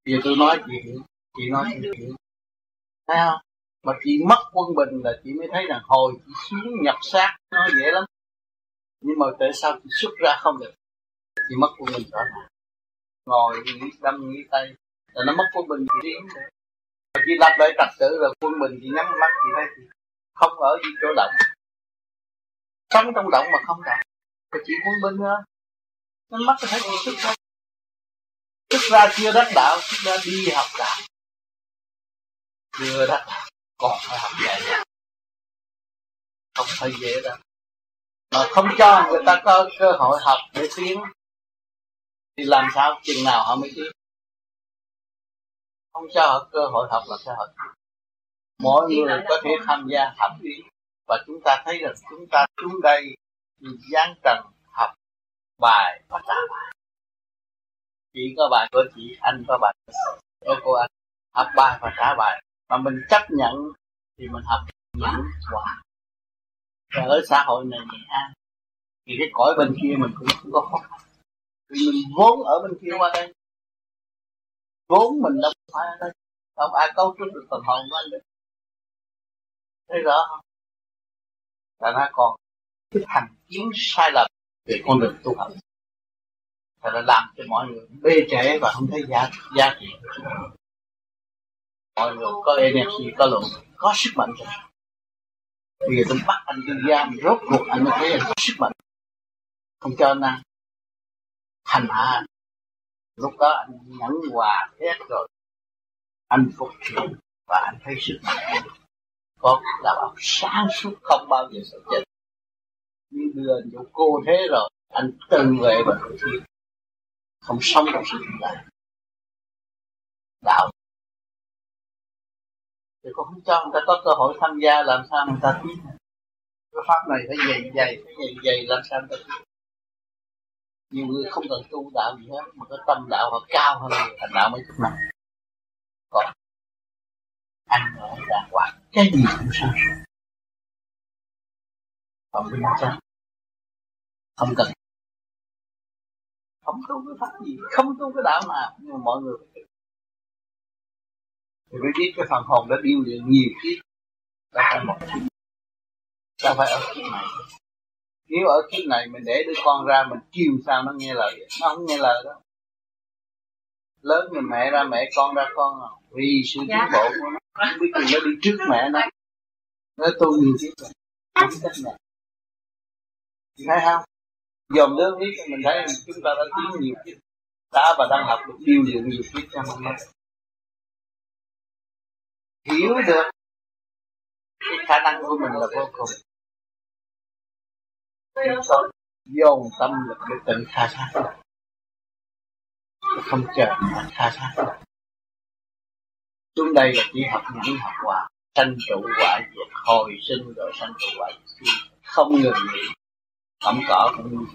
Giờ tôi nói chuyện, chị nói chuyện. Thấy không? Mà chị mất quân bình là chị mới thấy rằng hồi chị xuống nhập xác, nó dễ lắm. Nhưng mà tại sao chị xuất ra không được? Chị mất quân bình rõ ràng ngồi nghĩ đâm, nghĩ tay. Là nó mất quân bình, chị đi. Mà chị lập lại trật tự là quân bình chị nhắm mắt, chị thấy chị không ở gì chỗ động. Sống trong động mà không động. Thì chỉ muốn bên ờ, đó nó mắt có thể chị thức ra thức ra chưa đắc đạo thức ra đi học đạo. Chưa đắc đạo, còn phải học dạy. Không phải dễ đâu. Mà không cho người ta có cơ hội học để tiến, thì làm sao chừng nào họ mới tiến? Không cho họ cơ hội học là sao họ mọi người có thể tham gia học và chúng ta thấy rằng chúng ta xuống đây giáng trần học bài và trả bài chị có bài của chị anh có bài của cô anh học bài và trả bài mà mình chấp nhận thì mình học nhẫn quả và ở xã hội này nhẹ an thì cái cõi bên kia mình cũng không có khó khăn. Vì mình vốn ở bên kia qua đây. Vốn mình đâu phải ở đây không ai cấu trúc được phần hồn của anh được thấy rõ không? Là nó còn cái thành kiến sai lầm về con đường tu học. Và nó làm cho mọi người bê trễ và không thấy giá giá trị. Mọi người có energy, có lượng, có sức mạnh rồi. Bây giờ tôi bắt anh đi giam, rốt cuộc anh mới thấy anh có sức mạnh. Không cho anh ăn. Hành hạ lúc đó anh nhẫn hòa hết rồi. Anh phục thiện và anh thấy sức mạnh có đạo óc sáng suốt, không bao giờ sợ chết. Như đưa anh vô cô thế rồi, anh từng vệ và tự thiên. Không sống trong sự hiện tại. Đạo. Thì con không cho người ta có cơ hội tham gia, làm sao người ta biết cái pháp này phải dày dày, phải dày dày, làm sao người ta tiến nhiều người không cần tu đạo gì hết, mà có tâm đạo họ cao hơn người thành đạo mấy chục năm còn ăn ở đàng hoàng cái gì cũng sáng suốt còn bên trong không cần không tu cái pháp gì không tu cái đạo nào nhưng mà mọi người phải thì mới biết cái phần hồn đã điêu luyện nhiều kiếp đã phải một kiếp ta phải ở kiếp này nếu ở kiếp này mình để đứa con ra mình kêu sao nó nghe lời nó không nghe lời đó lớn người mẹ ra mẹ con ra con à. vì sự tiến bộ của nó không biết nó đi trước mẹ nó nó tu nhiều trước mẹ, không cách nào. Thấy không? Dòm đứa biết, mình thấy chúng ta đã tiến nhiều kiếp đã và đang học được điêu dụng nhiều kiếp cho nay hiểu được cái khả năng của mình là vô cùng. Chúng tôi dồn tâm lực để tự khai thác không chờ mà khai thác xuống đây là chỉ học những học quả, sanh trụ quả diệt, hồi sinh rồi sanh trụ quả diệt. Không ngừng nghỉ. Cẩm cỏ cũng như